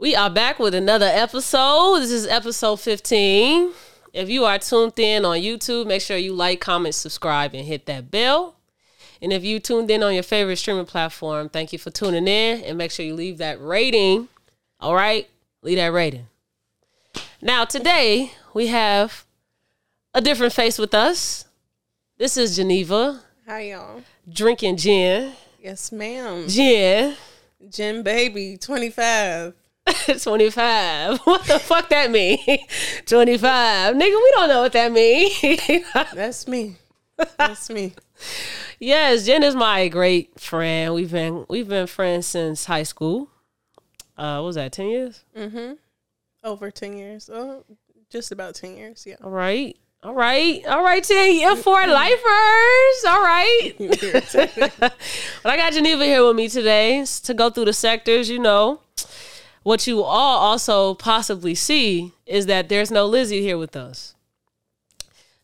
We are back with another episode. This is episode 15. If you are tuned in on YouTube, make sure you like, comment, subscribe, and hit that bell. And if you tuned in on your favorite streaming platform, thank you for tuning in and make sure you leave that rating. All right? Leave that rating. Now, today we have a different face with us. This is Geneva Hi, y'all. drinking gin. Yes, ma'am. Gin. Gin Baby, 25. 25. What the fuck that mean? 25. Nigga, we don't know what that mean. That's me. That's me. yes, Gen is my great friend. We've been we've been friends since high school. Uh what was that, 10 years? Mm-hmm. Over 10 years. Oh, just about 10 years. Yeah. All right. All right. All right, 10 year uh, for mm-hmm. lifers. All right. but I got Geneva here with me today to go through the sectors, you know. What you all also possibly see is that there's no Lizzie here with us.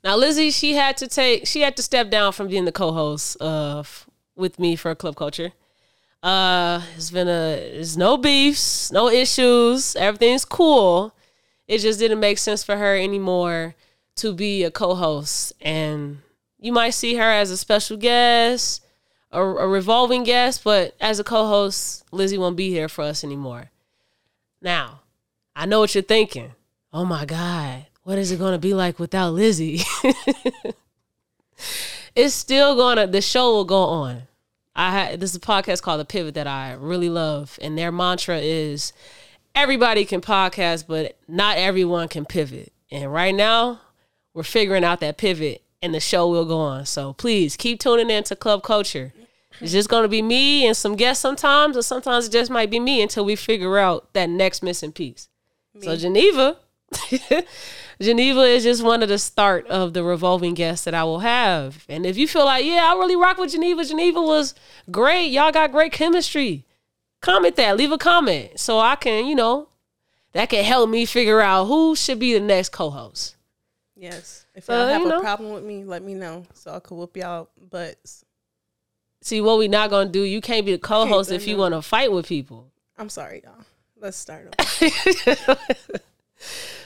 Now Lizzie, she had to take she had to step down from being the co-host uh f- with me for Club Culture. Uh it's been a there's no beefs, no issues, everything's cool. It just didn't make sense for her anymore to be a co-host and you might see her as a special guest a, a revolving guest, but as a co-host, Lizzie won't be here for us anymore. Now, I know what you're thinking. Oh my God, what is it going to be like without Lizzie? it's still gonna. The show will go on. I ha- this is a podcast called The Pivot that I really love, and their mantra is everybody can podcast, but not everyone can pivot. And right now, we're figuring out that pivot, and the show will go on. So please keep tuning in to Club Culture. It's just gonna be me and some guests sometimes, or sometimes it just might be me until we figure out that next missing piece. So Geneva, Geneva is just one of the start of the revolving guests that I will have. And if you feel like, yeah, I really rock with Geneva, Geneva was great. Y'all got great chemistry. Comment that. Leave a comment so I can, you know, that can help me figure out who should be the next co-host. Yes. If Uh, y'all have you know. a problem with me, let me know so I can whoop y'all butts. See what we not gonna do. You can't be the co-host if you want to fight with people. I'm sorry, y'all. Let's start over.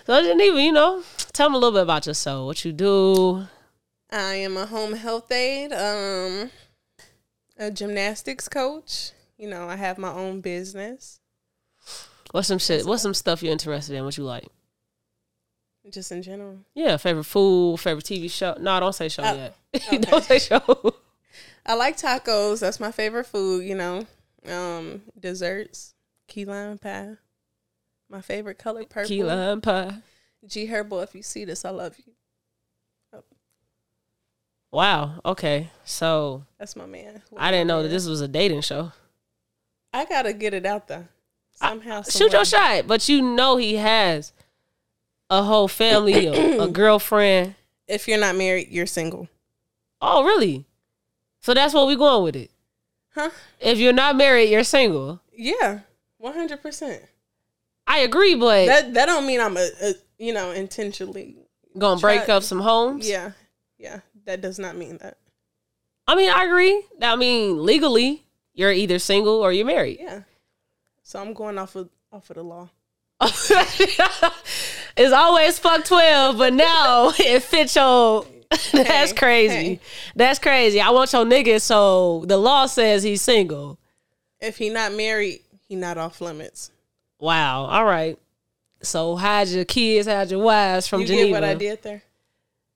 So Geneva, you know, tell me a little bit about yourself. What you do? I am a home health aide, um, a gymnastics coach. You know, I have my own business, What's some shit? What's some stuff you're interested in? What you like? just in general. Yeah, favorite food, favorite TV show. No, don't say show Oh, yet. don't say show. I like tacos. That's my favorite food, you know. Um, desserts, key lime pie. My favorite color, purple. Key lime pie. G Herbo, if you see this, I love you. Wow. Okay. So That's my man. I didn't know that this was a dating show. I gotta get it out there somehow. Shoot your shot, but you know he has a whole family, a, a girlfriend. If you're not married, you're single. Oh, really? So that's what we going with it. Huh? If you're not married, you're single. Yeah, one hundred percent. I agree, but That that don't mean I'm a, a you know intentionally. gonna break up some homes. Yeah, yeah. That does not mean that. I mean, I agree. I mean, legally, you're either single or you're married. Yeah. So I'm going off of off of the law. it's always fuck 12, but now it fits your. That's crazy. hey. That's crazy. I want your nigga, so the law says he's single. If he not married, he not off limits. Wow. All right. So hide your kids, hide your wives from you Geneva. get what I did there?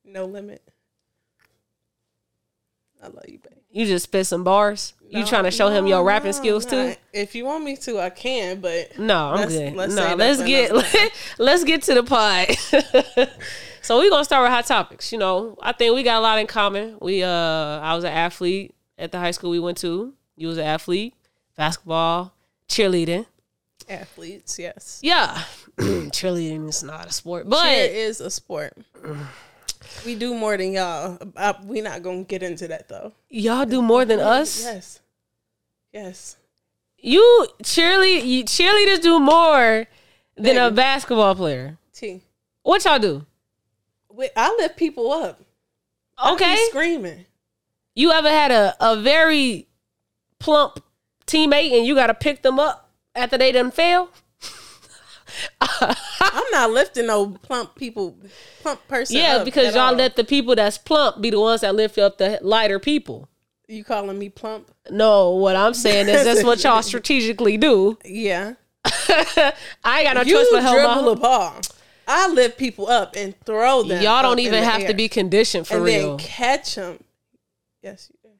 No limit. I love you, babe. You just spit some bars. you trying to show him your rapping no, skills too? If you want me to, I can. But No, I'm Let's- good. let's no, let's get let's get to the pod. so we're gonna start with hot topics. You know, I think we got a lot in common. We uh I was an athlete at the high school we went to. You was an athlete, basketball, cheerleading. athletes, yes. Yeah. cheerleading is not a sport. But Cheer is a sport. We do more than y'all. We're not gonna get into that though. y'all do more than us. Yes, yes. You cheerlead you, cheerleaders do more than a basketball player. T. What y'all do? I lift people up. Okay. screaming. You ever had a, a very plump teammate and you got to pick them up after they done fail? I'm not lifting no plump people, plump person. Yeah, because y'all all. let the people that's plump be the ones that lift up the lighter people. you calling me plump. No, what I'm saying is that's what y'all strategically do. Yeah, I ain't got no you choice but help dribble my a ball. I lift people up and throw them. Y'all don't even have air to be conditioned for and real then catch them. Yes, you do.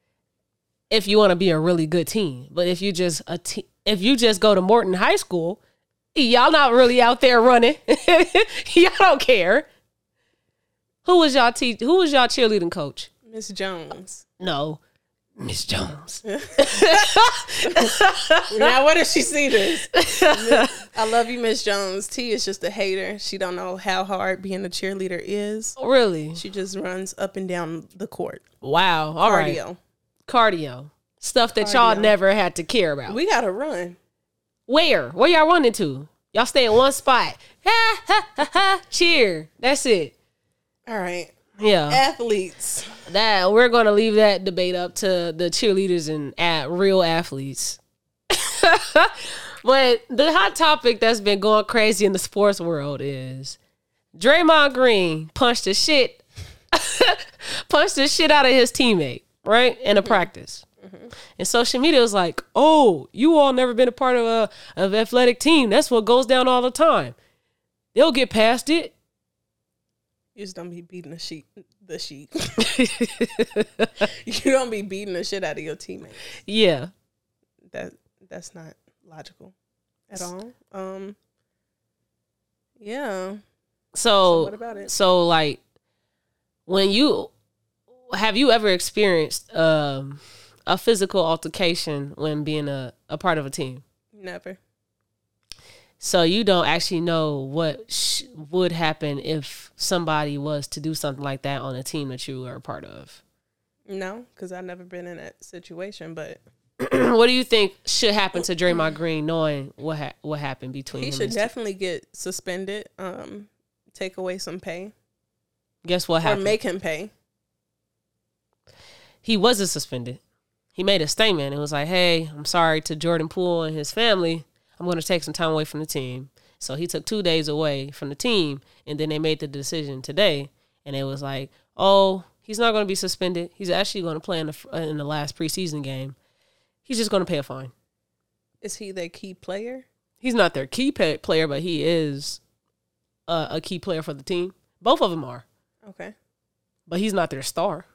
if you want to be a really good team. But if you just a te- if you just go to Morton High School, y'all not really out there running. y'all don't care. Who was y'all te- Who was y'all cheerleading coach? Miss Jones. No, Miss Jones. now, what if she see this? I love you, Miss Jones. T is just a hater. She don't know how hard being a cheerleader is. Oh, really? She just runs up and down the court. Wow. All right. Cardio. Cardio. Stuff that y'all never had to care about. We gotta run. Where? Where y'all running to? Y'all stay in one spot. Ha, ha, ha, ha. Cheer. That's it. All right, Yeah. athletes. That we're gonna leave that debate up to the cheerleaders and at real athletes. but the hot topic that's been going crazy in the sports world is Draymond Green punched the shit punched the shit out of his teammate, right? In a mm-hmm. practice. Mm-hmm. And social media was like, "Oh, you all never been a part of a of athletic team. That's what goes down all the time. They'll get past it." You just don't be beating the sheet. The sheet. you don't be beating the shit out of your teammates. yeah. That that's not logical at all. Um. Yeah. So, what about it? So like when you have you ever experienced um a physical altercation when being a, a part of a team? Never. So you don't actually know what sh- would happen if somebody was to do something like that on a team that you are a part of. No, because I've never been in that situation. But what do you think should happen to Draymond Green, knowing what ha- what happened between he should his team? definitely get suspended. Um, take away some pay Guess what or happened? make him pay. he wasn't suspended. He made a statement. It was like, "Hey, I'm sorry to Jordan Poole and his family. I'm going to take some time away from the team." So he took two days away from the team, and then they made the decision today, and it was like, "Oh, he's not going to be suspended. He's actually going to play in the in the last preseason game. He's just going to pay a fine. Is he their key player? He's not their key pay- player, but he is a, a key player for the team. Both of them are, Okay. but he's not their star.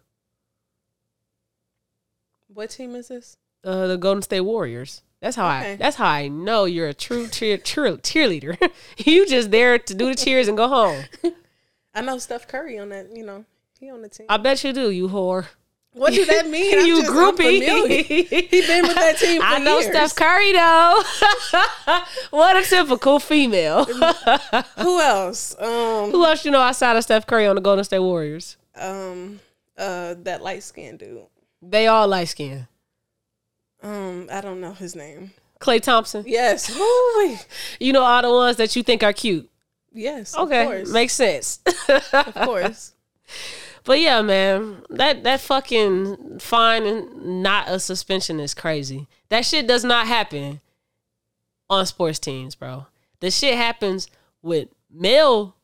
What team is this? uh, the Golden State Warriors. That's how I. That's how I know you're a true cheer, cheer, cheerleader. you just there to do the cheers and go home. I know Steph Curry on that. You know, he on the team. I bet you do, you whore. what do that mean? I'm you just groupie. He been with that team for I know years. Steph Curry though. what a typical female. Who else? Um, Who else you know outside of Steph Curry on the Golden State Warriors? um, uh, that light skinned dude. They all light skinned. Um, I don't know his name. Klay Thompson. Yes. You know all the ones that you think are cute. Yes. Okay, Of course. makes sense. of course. But yeah, man, that that fucking fine and not a suspension is crazy. That shit does not happen on sports teams, bro. The shit happens with male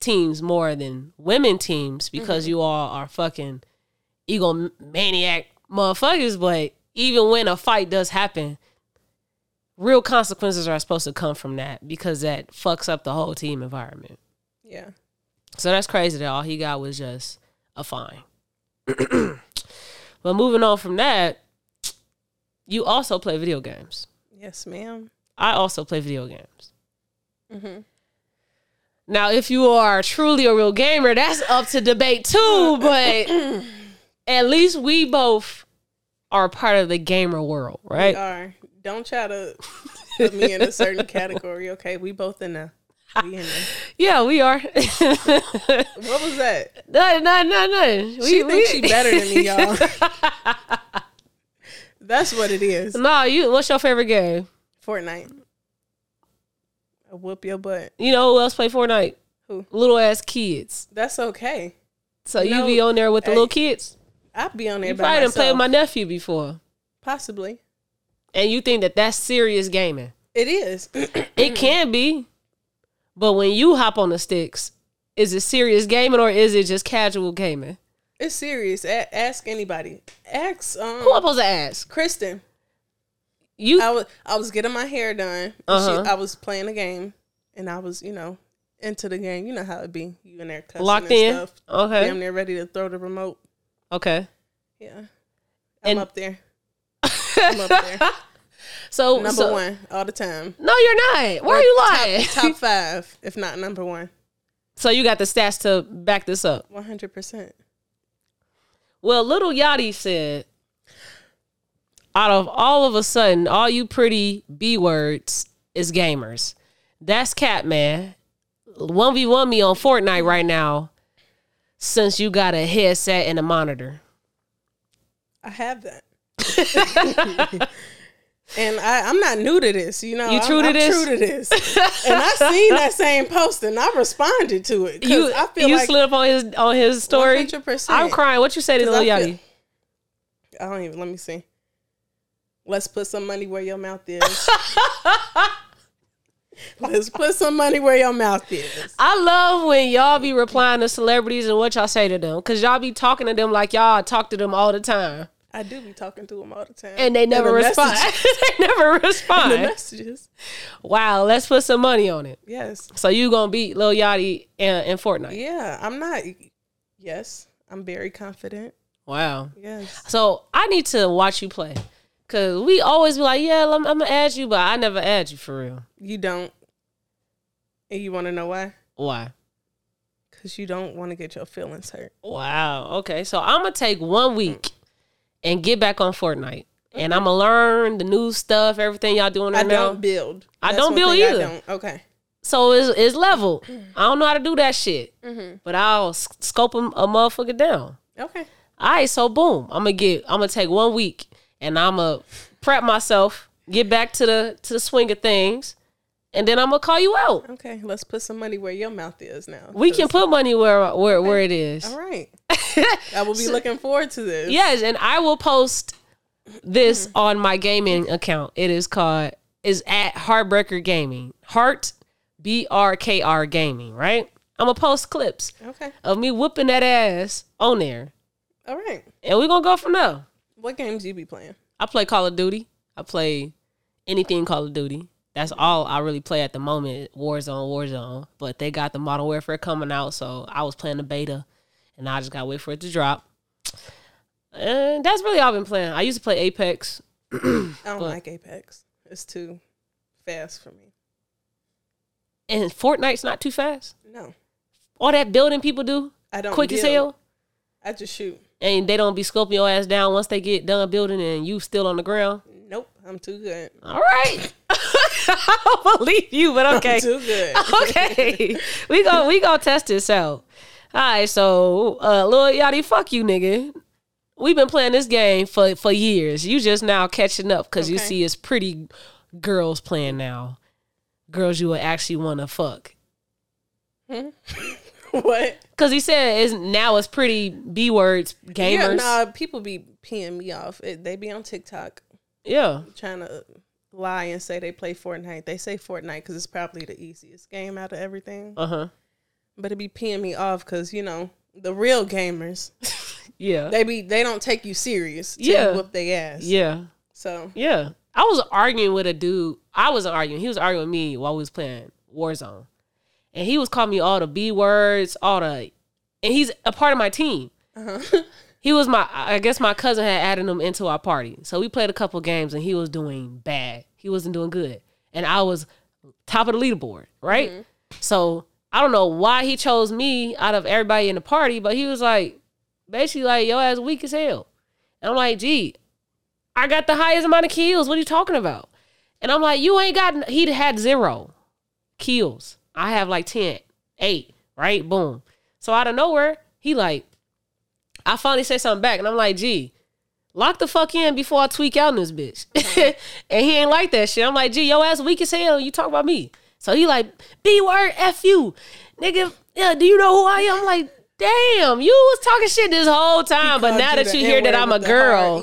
teams more than women teams because you all are fucking egomaniac motherfuckers. But even when a fight does happen, real consequences are supposed to come from that because that fucks up the whole team environment. Yeah. So that's crazy that all he got was just a fine. but moving on from that, you also play video games. Yes, ma'am. I also play video games. Mhm. Now, if you are truly a real gamer, that's up to debate too, but at least we both are part of the gamer world, right? We are. Don't try to put me in a certain category. Okay, we both in there. We. Yeah, we are. What was that? no, no, no, no. She thinks she better than me, y'all. That's what it is. No, you. What's your favorite game? Fortnite. I whoop your butt. You know who else play Fortnite? Who? Little ass kids. That's okay. So you No, be on there with the little kids. I'll be on there You by probably done myself. played with my nephew before, Possibly. and you think that that's serious gaming. It is. It can be. But when you hop on the sticks, is it serious gaming or is it just casual gaming? It's serious. A- ask anybody. Ask um Who am supposed to ask? Kristen. You I was I was getting my hair done. and Uh-huh. She, I was playing a game, and I was you know into the game. You know how it be. You in there locked in? Stuff. Okay. Damn near ready to throw the remote. Okay. Yeah. I'm And- up there. I'm up there. So Number so- one all the time. No, you're not. Why are you lying? Top, top five, if not number one. so you got the stats to back this up. One hundred percent. Well, Lil Yachty said, out of all of a sudden, all you pretty B words is gamers. That's cat man. 1v1 me on Fortnite right now since you got a headset and a monitor. I have that. and I, I'm not new to this, you know. You I'm- true to I'm this? True to this. and I seen that same post and I responded to it. You I feel you like slid up on his on his story. 100%. I'm crying. What you say to I Yachty? I don't even let me see. Let's put some money where your mouth is. Let's put some money where your mouth is. I love when y'all be replying to celebrities and what y'all say to them. Cause y'all be talking to them like y'all talk to them all the time. I do be talking to them all the time. And they never the respond. they never the respond. messages. Wow, let's put some money on it. Yes. So you gonna beat Lil Yachty in, in Fortnite? Yeah, I'm not. Yes, I'm very confident. Wow. Yes. So I need to watch you play, cause we always be like, yeah, I'm, I'm gonna add you, but I never add you for real. You don't. And you want to know why? Why? Because you don't want to get your feelings hurt. Wow. Okay. So I'm gonna take one week and get back on Fortnite, and I'm gonna learn the new stuff, everything y'all doing I right now. I don't build. I That's don't one build thing I either. don't. Okay. So it's, it's level. I don't know how to do that shit, Mm-hmm. but I'll s- scope a, a motherfucker down. Okay. All right, so boom, I'm gonna get, I'm gonna take one week, and I'm gonna prep myself, get back to the to the swing of things, and then I'm gonna call you out. Okay. Let's put some money where your mouth is now. We can put money where where where it is. All right. I will be looking forward to this. Yes, and I will post this mm-hmm. on my gaming account. It is called is at Heartbreaker Gaming. Heart B R K R Gaming. Right. I'm gonna post clips Okay. of me whooping that ass on there, All right. and we're gonna go from there. What games you be playing? I play Call of Duty. I play anything Call of Duty. That's all I really play at the moment. Warzone, Warzone. But they got the Modern Warfare coming out, so I was playing the beta, and I just got to wait for it to drop. And that's really all I've been playing. I used to play Apex. I don't But- like Apex. It's too fast for me. And Fortnite's not too fast. No. All that building people do, I don't. quick as build. hell, I just shoot. And they don't be scoping your ass down once they get done building, and you still on the ground. Nope. I'm too good. All right, I don't believe you, but okay. I'm too good. okay, we go we gonna test this out. All right, so uh, Lil Yachty, fuck you, nigga. We've been playing this game for for years. You just now catching up because you see it's pretty girls playing now. Girls you would actually want to fuck. what? Cause he said is now it's pretty b words Yeah, gamers. nah, people be peeing me off. It, they be on TikTok Yeah, trying to lie and say they play Fortnite. They say Fortnite because it's probably the easiest game out of everything. uh huh, But it be peeing me off because you know the real gamers yeah, they be they don't take you serious. Yeah. whoop they ass. yeah, So yeah. I was arguing with a dude. I wasn't arguing. He was arguing with me while we was playing Warzone, and he was calling me all the b words, all the, and he's a part of my team. uh-huh. He was my, I guess my cousin had added him into our party. So we played a couple games and he was doing bad. He wasn't doing good. And I was top of the leaderboard, right? So I don't know why he chose me out of everybody in the party, but he was like, basically like, yo ass weak as hell. And I'm like, gee, I got the highest amount of kills. What are you talking about? And I'm like, you ain't got, he had zero kills. I have like 10, eight, right? Boom. So out of nowhere, he like, I finally say something back, and I'm like, gee, lock the fuck in before I tweak out in this bitch. and he ain't like that shit. I'm like, gee, yo ass weak as hell. You talk about me. So he like, B word, F you. Nigga, yeah, do you know who I am? I'm like, damn, you was talking shit this whole time, but now you that you hear that I'm a girl,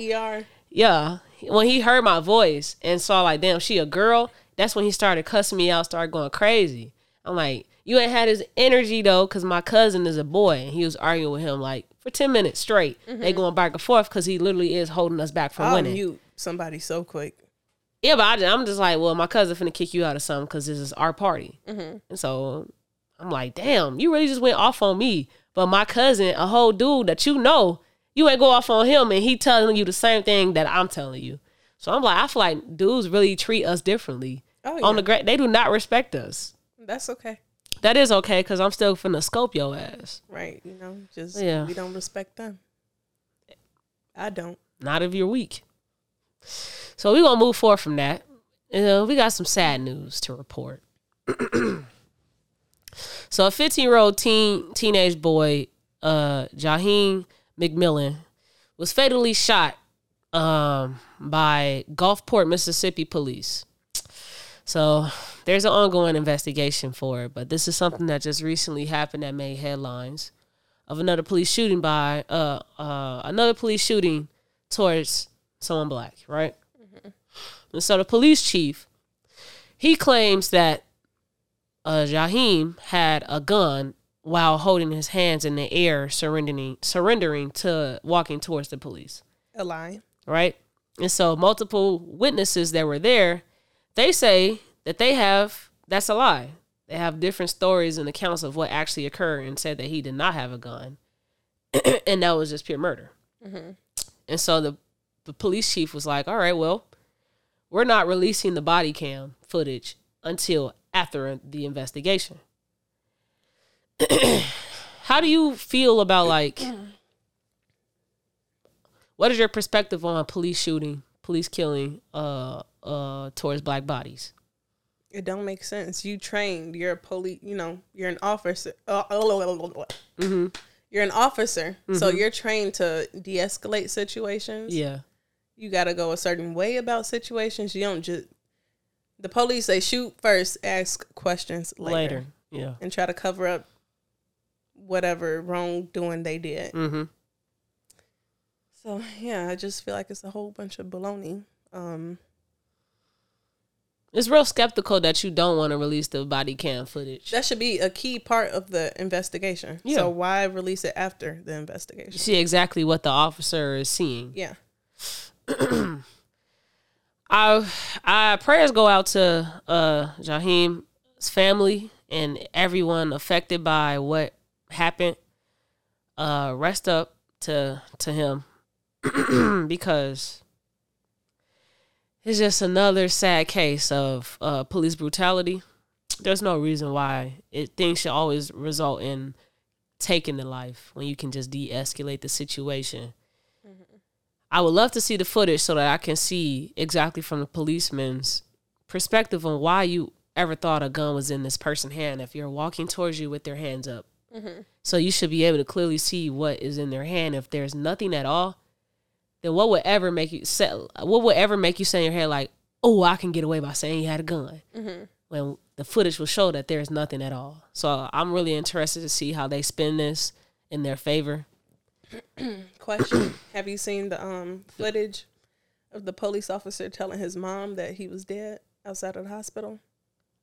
yeah. When he heard my voice and saw like, damn, she a girl, that's when he started cussing me out, started going crazy. I'm like, you ain't had his energy though, because my cousin is a boy and he was arguing with him like for 10 minutes straight. They going back and forth because he literally is holding us back from I'll winning. mute somebody so quick. Yeah, but I, am just like, well, my cousin finna kick you out of something because this is our party. Mm-hmm. And so I'm like, damn, you really just went off on me. But my cousin, a whole dude that you know, you ain't go off on him and he telling you the same thing that I'm telling you. So I'm like, I feel like dudes really treat us differently. Oh On the great, they do not respect us. That's okay. That is okay because I'm still finna scope your ass. Right? You know, just Yeah. we don't respect them. I don't. Not if you're weak. So we're gonna move forward from that. Uh, we got some sad news to report. so a 15 year old teen teenage boy, uh, Jaheim McMillan, was fatally shot um, by Gulfport, Mississippi police. So there's an ongoing investigation for it, but this is something that just recently happened that made headlines of another police shooting by uh uh another police shooting towards someone black, right? And so the police chief, he claims that uh Jaheim had a gun while holding his hands in the air, surrendering surrendering to walking towards the police A lie. right? And so multiple witnesses that were there, they say that they have that's a lie. They have different stories and accounts of what actually occurred and said that he did not have a gun. and that was just pure murder. And so the the police chief was like, "All right, well, we're not releasing the body cam footage until after the investigation." How do you feel about like what is your perspective on police shooting, police killing uh uh towards black bodies? It don't make sense. You trained. You're a police. You know, you're an officer. Uh, Mm-hmm. You're an officer, so you're trained to de-escalate situations. Yeah. You got to go a certain way about situations. You don't just. The police they shoot first, ask questions later, Later. Yeah. and try to cover up whatever wrongdoing they did. Mm-hmm. So yeah, I just feel like it's a whole bunch of baloney. Um, It's real skeptical that you don't want to release the body cam footage. that should be a key part of the investigation. Yeah. So why release it after the You investigation? see exactly what the officer is seeing. Yeah. I I prayers go out to uh Jaheim's family and everyone affected by what happened. Uh rest up to to him because it's just another sad case of uh police brutality. There's no reason why it things should always result in taking the life when you can just de-escalate the situation. I would love to see the footage so that I can see exactly from the policeman's perspective on why you ever thought a gun was in this person's hand if you're walking towards you with their hands up. So you should be able to clearly see what is in their hand. If there's nothing at all, then what would ever make you say what would ever make you say in your head like, "Oh, I can get away by saying he had a gun," when the footage will show that there's nothing at all. So I'm really interested to see how they spin this in their favor. Question: Have you seen the um footage of the police officer telling his mom that he was dead outside of the hospital?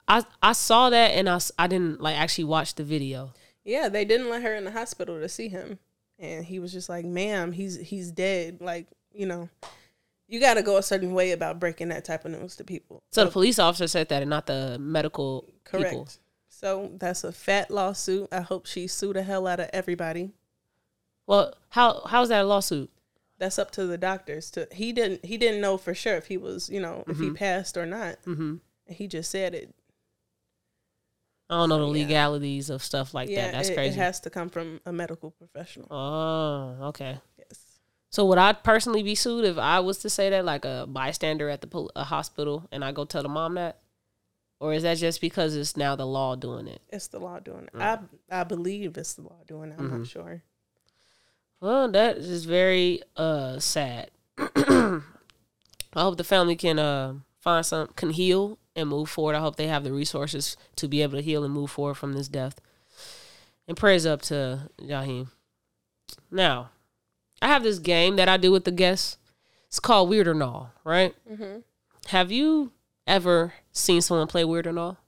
I I saw that and I I didn't like actually watch the video. Yeah, they didn't let her in the hospital to see him, and he was just like, "Ma'am, he's he's dead." Like you know, you got to go a certain way about breaking that type of news to people. So the police officer said that and not the medical Correct. people. So that's a fat lawsuit. I hope she sue the hell out of everybody. Well, how how's that a lawsuit? That's up to the doctors. To he didn't he didn't know for sure if he was you know if he passed or not. Mm-hmm. He just said it. I don't know the yeah. legalities of stuff like yeah, that. That's it, crazy. it has to come from a medical professional. oh, okay. Yes. So would I personally be sued if I was to say that, like a bystander at the pol- a hospital, and I go tell the mom that, or is that just because it's now the law doing it? It's the law doing it. I I believe it's the law doing it. I'm Mm-hmm. not sure. Well, that is very uh sad. I hope the family can uh find some can heal and move forward. I hope they have the resources to be able to heal and move forward from this death. And prayers up to Jaheim. Now, I have this game that I do with the guests. It's called Weird or Null, right? Mm-hmm. Have you ever seen someone play Weird or Null?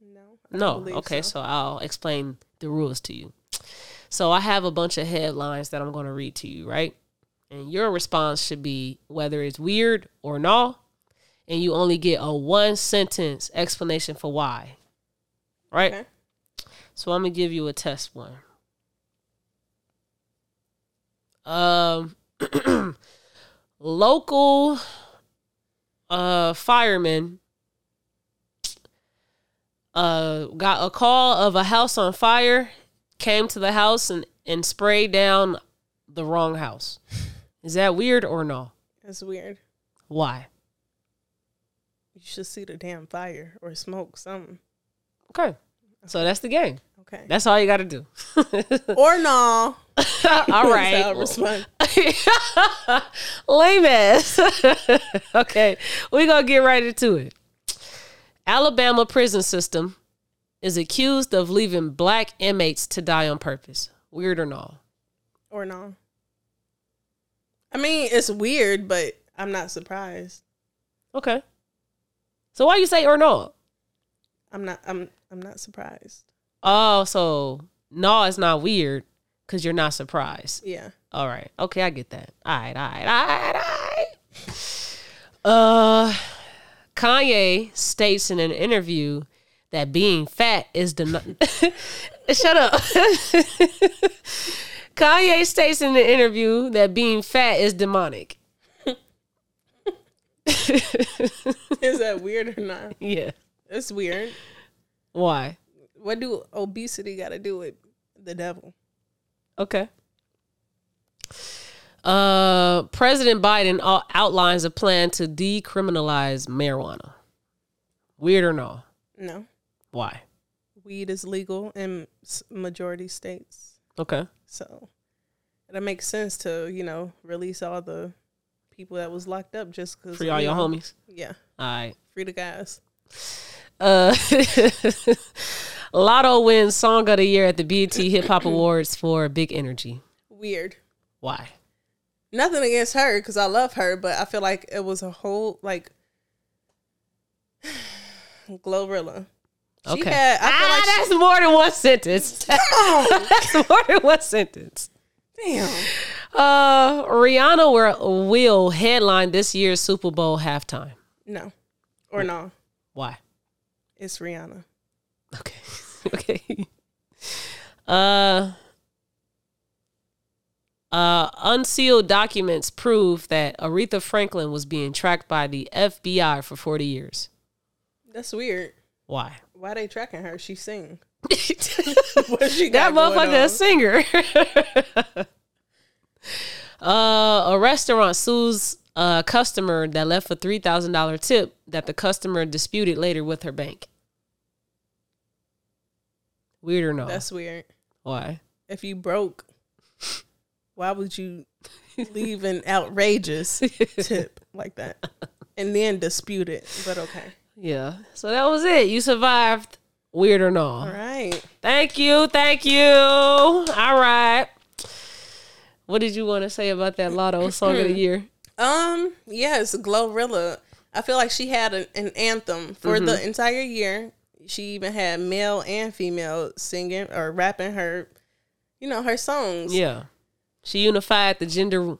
No, No. Okay, so. so I'll explain the rules to you. So I have a bunch of headlines that I'm going to read to you, right? And your response should be whether it's weird or no, and you only get a one sentence explanation for why. Right? Okay. So I'm gonna give you a test one. Um, local uh firemen uh got a call of a house on fire, came to the house and and sprayed down the wrong house. Is that weird or no? That's weird. Why? You should see the damn fire or smoke something. Okay. So that's the game. Okay. That's all you got to do. or no. all right. That's I right. respond. Lame ass. okay, we gonna get right into it. Alabama prison system is accused of leaving black inmates to die on purpose. Weird or no? Or no. I mean, it's weird, but I'm not surprised. Okay. So why you say or no? I'm not. I'm. I'm not surprised. Oh, so no, it's not weird because you're not surprised. Yeah. All right. Okay, I get that. All right, all right, all right, all right. Uh, Kanye states in an interview that being fat is the. Shut up. Kanye states in the interview that being fat is demonic. Is that weird or not? Yeah. It's weird. Why? What do obesity got to do with the devil? Okay. Uh, President Biden outlines a plan to decriminalize marijuana. Weird or no? No. Why? Weed is legal in majority states, Okay. so it makes sense to you know release all the people that was locked up just because Free all your homies. Yeah, All right. free the guys. Uh, Latto wins Song of the Year at the BET Hip Hop Awards for Big Energy. Weird. Why? Nothing against her because I love her, but I feel like it was a whole like Glorilla. She Okay. had. I feel ah, like she- that's more than one sentence. that's more than one sentence. damn. Uh, Rihanna will, will headline this year's Super Bowl halftime. No, or no, Why? it's Rihanna. Okay. okay. Uh uh unsealed documents prove that Aretha Franklin was being tracked by the FBI for 40 years. That's weird. Why? Why they tracking her? She sing. that What she got going motherfucker a singer. uh a restaurant sues a customer that left a $3,000 tip that the customer disputed later with her bank. Weird or no? That's weird. Why? If you broke, why would you leave an outrageous tip like that and then dispute it? But okay. Yeah. So that was it. You survived. Weird or no? All right. Thank you. Thank you. All right. What did you want to say about that Latto song of the year? Um, yes, Glorilla. I feel like she had an, an anthem for the entire year. She even had male and female singing or rapping her, you know, her songs. Yeah. She unified the gender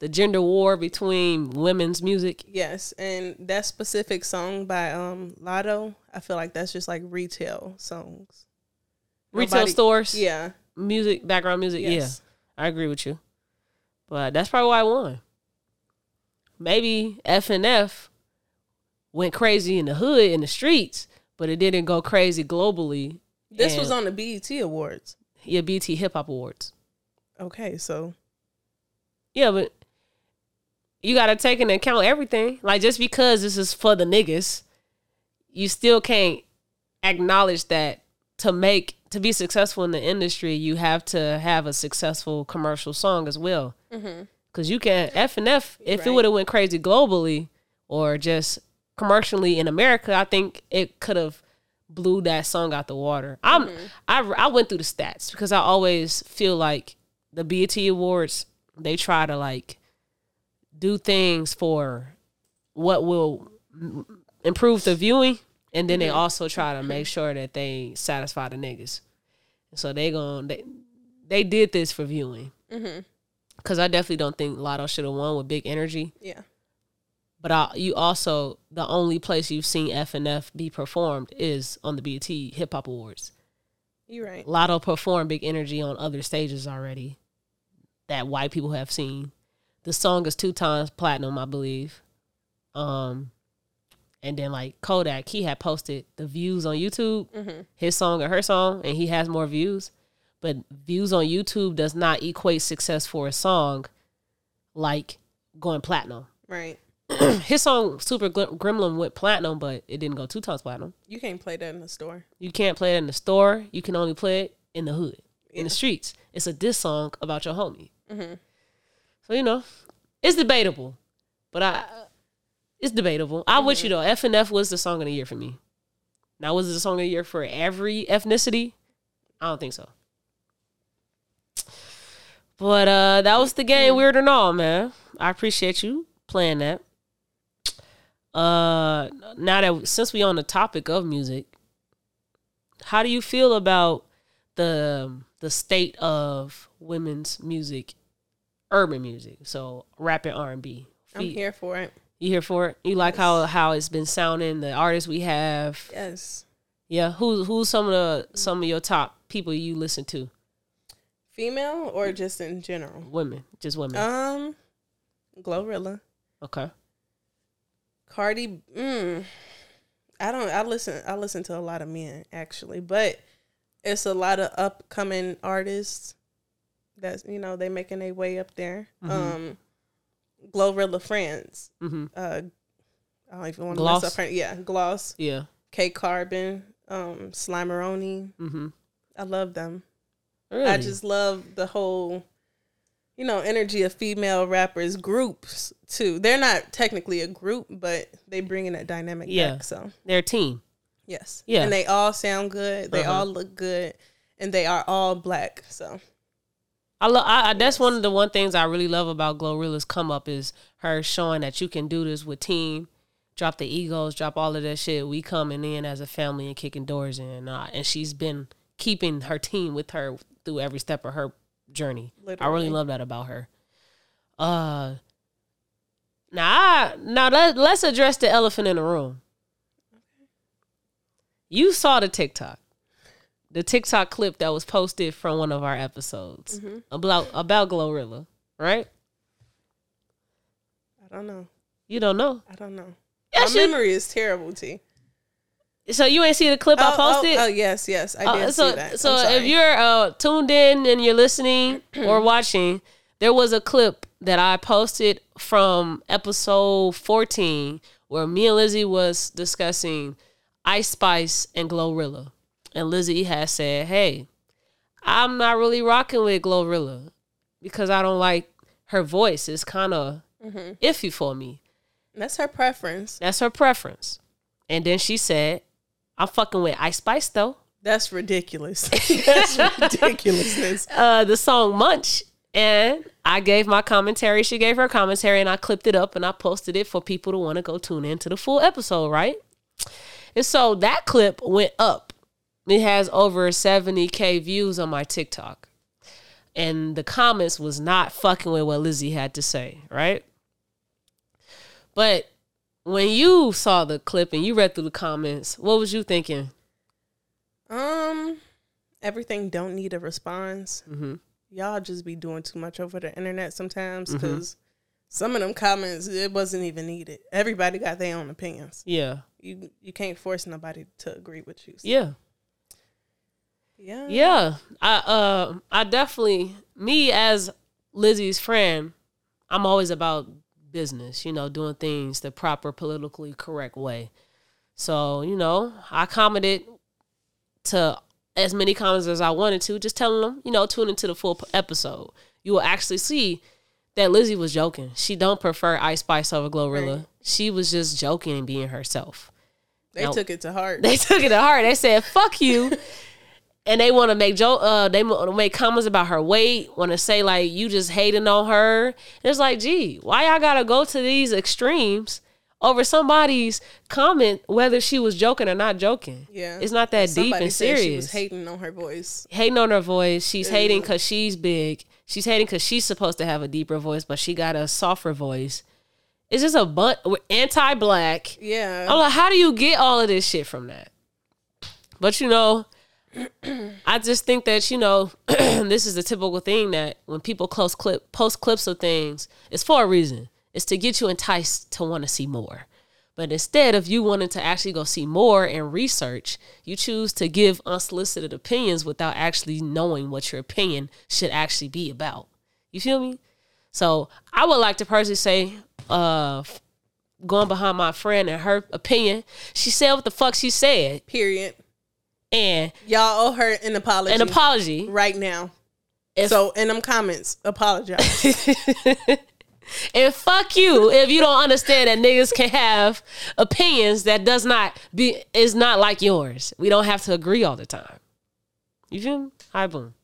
the gender war between women's music. Yes, and that specific song by um Latto, I feel like that's just like retail songs. Retail Nobody- stores. Yeah. Music, background music. Yes. Yeah. I agree with you. But that's probably why I won. Maybe F and F went crazy in the hood in the streets, but it didn't go crazy globally. This was on the BET Awards. Yeah, BET Hip Hop Awards. Okay, so Yeah, but you got to take into account everything. Like just because this is for the niggas, you still can't acknowledge that to make to be successful in the industry, you have to have a successful commercial song as well. Mm-hmm. Because you can F and F if it would have went crazy globally or just commercially in America, I think it could have blew that song out the water. I'm mm-hmm. I I went through the stats because I always feel like the BET Awards they try to like do things for what will m- improve the viewing and then they also try to make sure that they satisfy the niggas. So they going they they did this for viewing. Because I definitely don't think Latto should have won with big energy. Yeah. But I, you also the only place you've seen F and F be performed is on the BET Hip Hop Awards. You're right. Latto performed Big Energy on other stages already that white people have seen. The song is two times platinum, I believe. Um, and then like Kodak, he had posted the views on YouTube, mm-hmm. his song or her song, and he has more views. But views on YouTube does not equate success for a song like going platinum. Right. his song Super Gremlin went platinum, but it didn't go two times platinum. You can't play that in the store. You can't play it in the store. You can only play it in the hood, in the streets. It's a diss song about your homie. Mm-hmm. So you know, it's debatable, but I, it's debatable. I'm with you though. F and F was the song of the year for me. Now, was it the song of the year for every ethnicity? I don't think so. But uh that was the game, weird or all, man. I appreciate you playing that. Uh now that since we on the topic of music, how do you feel about the the state of women's music, urban music? So rap and R and B. I'm here for it. You here for it? You like how how it's been sounding? The artists we have. Yes. Yeah. Who's who's some of the some of your top people you listen to? Female or just in general? Women, just women. Um, Glorilla, okay. Cardi. Mm, I don't. I listen. I listen to a lot of men actually, but it's a lot of upcoming artists that's you know they making their way up there. Um, Glorilla friends. Mm-hmm. Uh, I don't even want to mess up her. Yeah, Gloss, Yeah. K Carbon, um, Slimeroni. Mm-hmm. I love them. Really? I just love the whole, you know, energy of female rappers groups too. They're not technically a group, but they bring in that dynamic Yeah. back. So they're a team. yes, Yeah. and they all sound good. They Uh-huh. all look good, and they are all black. So I love. I, I, that's one of the one things I really love about Glorilla's come up is her showing that you can do this with team. Drop the egos, drop all of that shit. We coming in as a family and kicking doors in, uh, and she's been keeping her team with her through every step of her journey. I really love that about her. Uh, now, I, now let, let's address the elephant in the room. You saw the TikTok, the TikTok clip that was posted from one of our episodes about about Glorilla, right? I don't know. You don't know. I don't know. Yes, My you- memory is terrible, T. So you ain't see the clip I Oh, posted? Oh, oh, yes, yes, I did Uh, so see that. so if you're uh, tuned in and you're listening or watching, there was a clip that I posted from episode 14 where me and Lizzie was discussing Ice Spice and Glorilla. And Lizzie has said, "Hey, I'm not really rocking with Glorilla because I don't like her voice. It's kind of Mm-hmm. iffy for me. that's her preference. That's her preference." And then she said, "I'm fucking with Ice Spice though." That's ridiculous. that's ridiculousness. uh, the song Munch. And I gave my commentary. She gave her commentary, and I clipped it up and I posted it for people to want to go tune into the full episode, right? And so that clip went up. It has over 70K views on my TikTok. And the comments was not fucking with what Lizzie had to say, right? But when you saw the clip and you read through the comments, what was you thinking? Um, everything don't need a response. Mm-hmm. Y'all just be doing too much over the internet sometimes because some of them comments it wasn't even needed. Everybody got their own opinions. Yeah. You you can't force nobody to agree with you. So, Yeah. Yeah, Yeah, I uh I definitely me as Lizzie's friend, I'm always about business, you know, doing things the proper politically correct way. So, you know, I commented to as many comments as I wanted to, just telling them, you know, tune into the full episode. You will actually see that Lizzie was joking. She don't prefer Ice Spice over Glorilla. Right. She was just joking and being herself They Now- took it to heart. they took it to heart. They said "fuck you," and they want to make joke. Uh, they want to make comments about her weight. Want to say like you just hating on her. And it's like, gee, why y'all gotta go to these extremes over somebody's comment whether she was joking or not joking. Yeah. It's not that deep Somebody and said serious. She was hating on her voice. hating on her voice. She's hating because she's big. She's hating because she's supposed to have a deeper voice, but she got a softer voice. It's just a bunch anti-black. Yeah. I'm like, how do you get all of this shit from that? But you know, I just think that you know, this is a typical thing that when people close clip post clips of things, it's for a reason. It's to get you enticed to want to see more. But instead of you wanting to actually go see more and research, you choose to give unsolicited opinions without actually knowing what your opinion should actually be about. You feel me? So I would like to personally say, uh, going behind my friend and her opinion, she said what the fuck she said, Period. And Y'all owe her an apology. an apology. right now. If- so in them comments, apologize. And fuck you if you don't understand that niggas can have opinions that does not be is not like yours. We don't have to agree all the time. You feel me? Hi boom.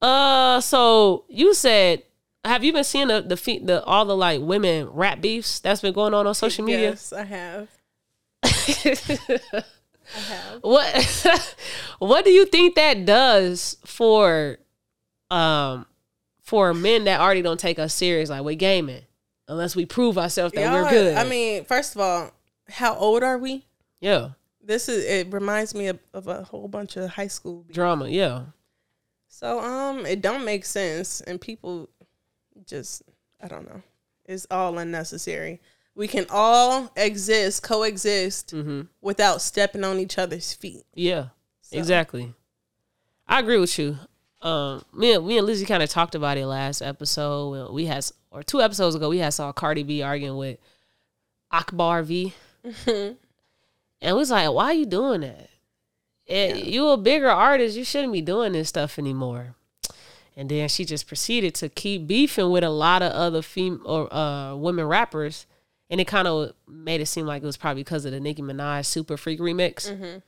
Uh, so you said, have you been seeing the the, fe- the all the like women rap beefs that's been going on on social media? Yes, I have. What what do you think that does for um for men that already don't take us serious like with gaming unless we prove ourselves that Y'all- we're good I mean, first of all, how old are we? yeah This is it reminds me of, of a whole bunch of high school. drama yeah So um it don't make sense and people just I don't know. It's all unnecessary. We can all exist, coexist mm-hmm. without stepping on each other's feet. yeah So, exactly i agree with you um me and me and lizzie kind of talked about it last episode we had or two episodes ago we had saw cardi b arguing with akbar v Mhm. And we was like, why are you doing that? And You a bigger artist. You shouldn't be doing this stuff anymore. And then she just proceeded to keep beefing with a lot of other fem or uh, women rappers. And it kind of made it seem like it was probably because of the Nicki Minaj Super Freak remix. Mhm.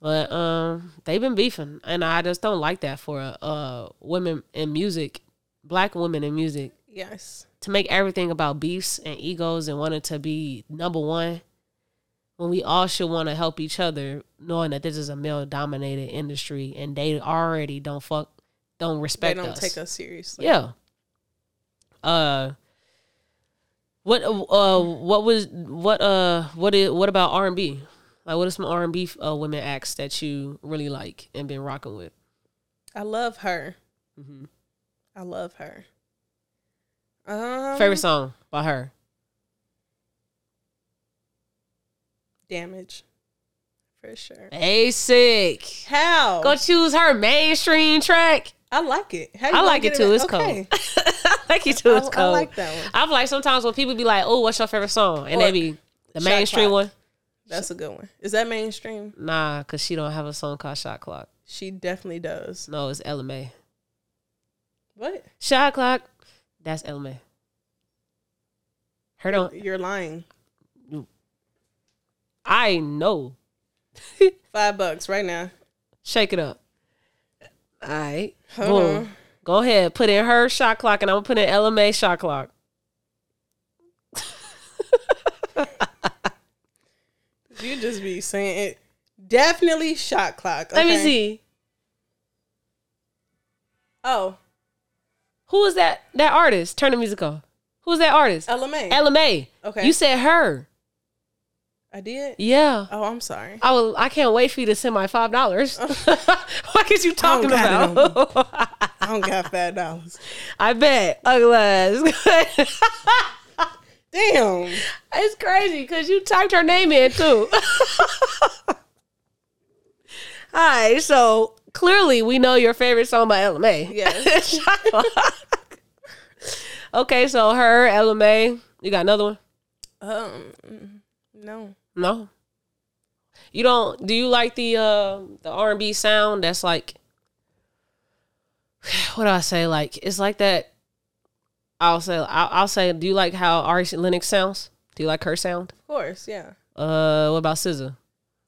But um, they've been beefing, and I just don't like that for uh, women in music, black women in music, Yes. to make everything about beefs and egos and wanting to be number one when we all should want to help each other knowing that this is a male dominated industry and they already don't fuck don't They respect don't us. take us seriously. yeah. Uh what uh what was what uh what is what about R&B? Like what are some R&B uh, women acts that you really like and been rocking with? I love her. Mhm. I love her. Um, Favorite song by her? damage, for sure. Sick. How? Go choose her mainstream track. I like it. How you I like get it too. It's okay. cold. I like it too. It's I, I like that one. I'm like sometimes when people be like, "Oh, what's your favorite song?" and Or they be the Shot mainstream Clock. one. That's a good one. Is that mainstream? Nah, cause she don't have a song called Shot Clock. She definitely does. No, it's Ella Mai. What? Shot Clock. That's Ella Mai. Her don't. You're lying. I know. Five bucks right now. Shake it up. All right. Hold Boom. on. Go ahead. Put in her shot clock, and I'm gonna put in Ella Mai shot clock. You just be saying it. Definitely shot clock. Let me see. Oh, Who is that? That artist? Turn the music off. Who's that artist? Ella Mai. LMA. okay. You said her. I did. Yeah. Oh, I'm sorry. I will. I can't wait for you to send my five dollars. what is you talking oh, it about? I don't got five dollars. I bet. Ugly ass. Damn. it's crazy because you typed her name in too. All right, so clearly we know your favorite song by Ella Mai. Yes. okay, so her Ella Mai. You got another one? Um. No. No. You don't? Do you like the uh the R and B sound? That's like, what do I say? Like it's like that. I'll say. I'll, I'll say. Do you like how Ari Lennox sounds? Do you like her sound? Of course. Yeah. Uh, what about SZA?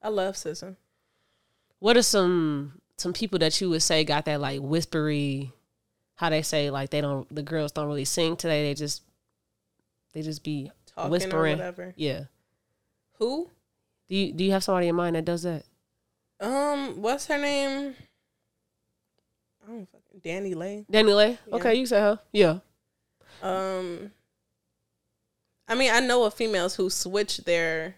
I love SZA. What are some some people that you would say got that like whispery? How they say like they don't the girls don't really sing today. They just they just be talking whispering. whatever. Yeah. Who? Do you do you have somebody in mind that does that? Um, what's her name? I don't DaniLeigh. Danny Lay? Yeah. Okay, you say her. Yeah. Um, I mean, I know of females who switch their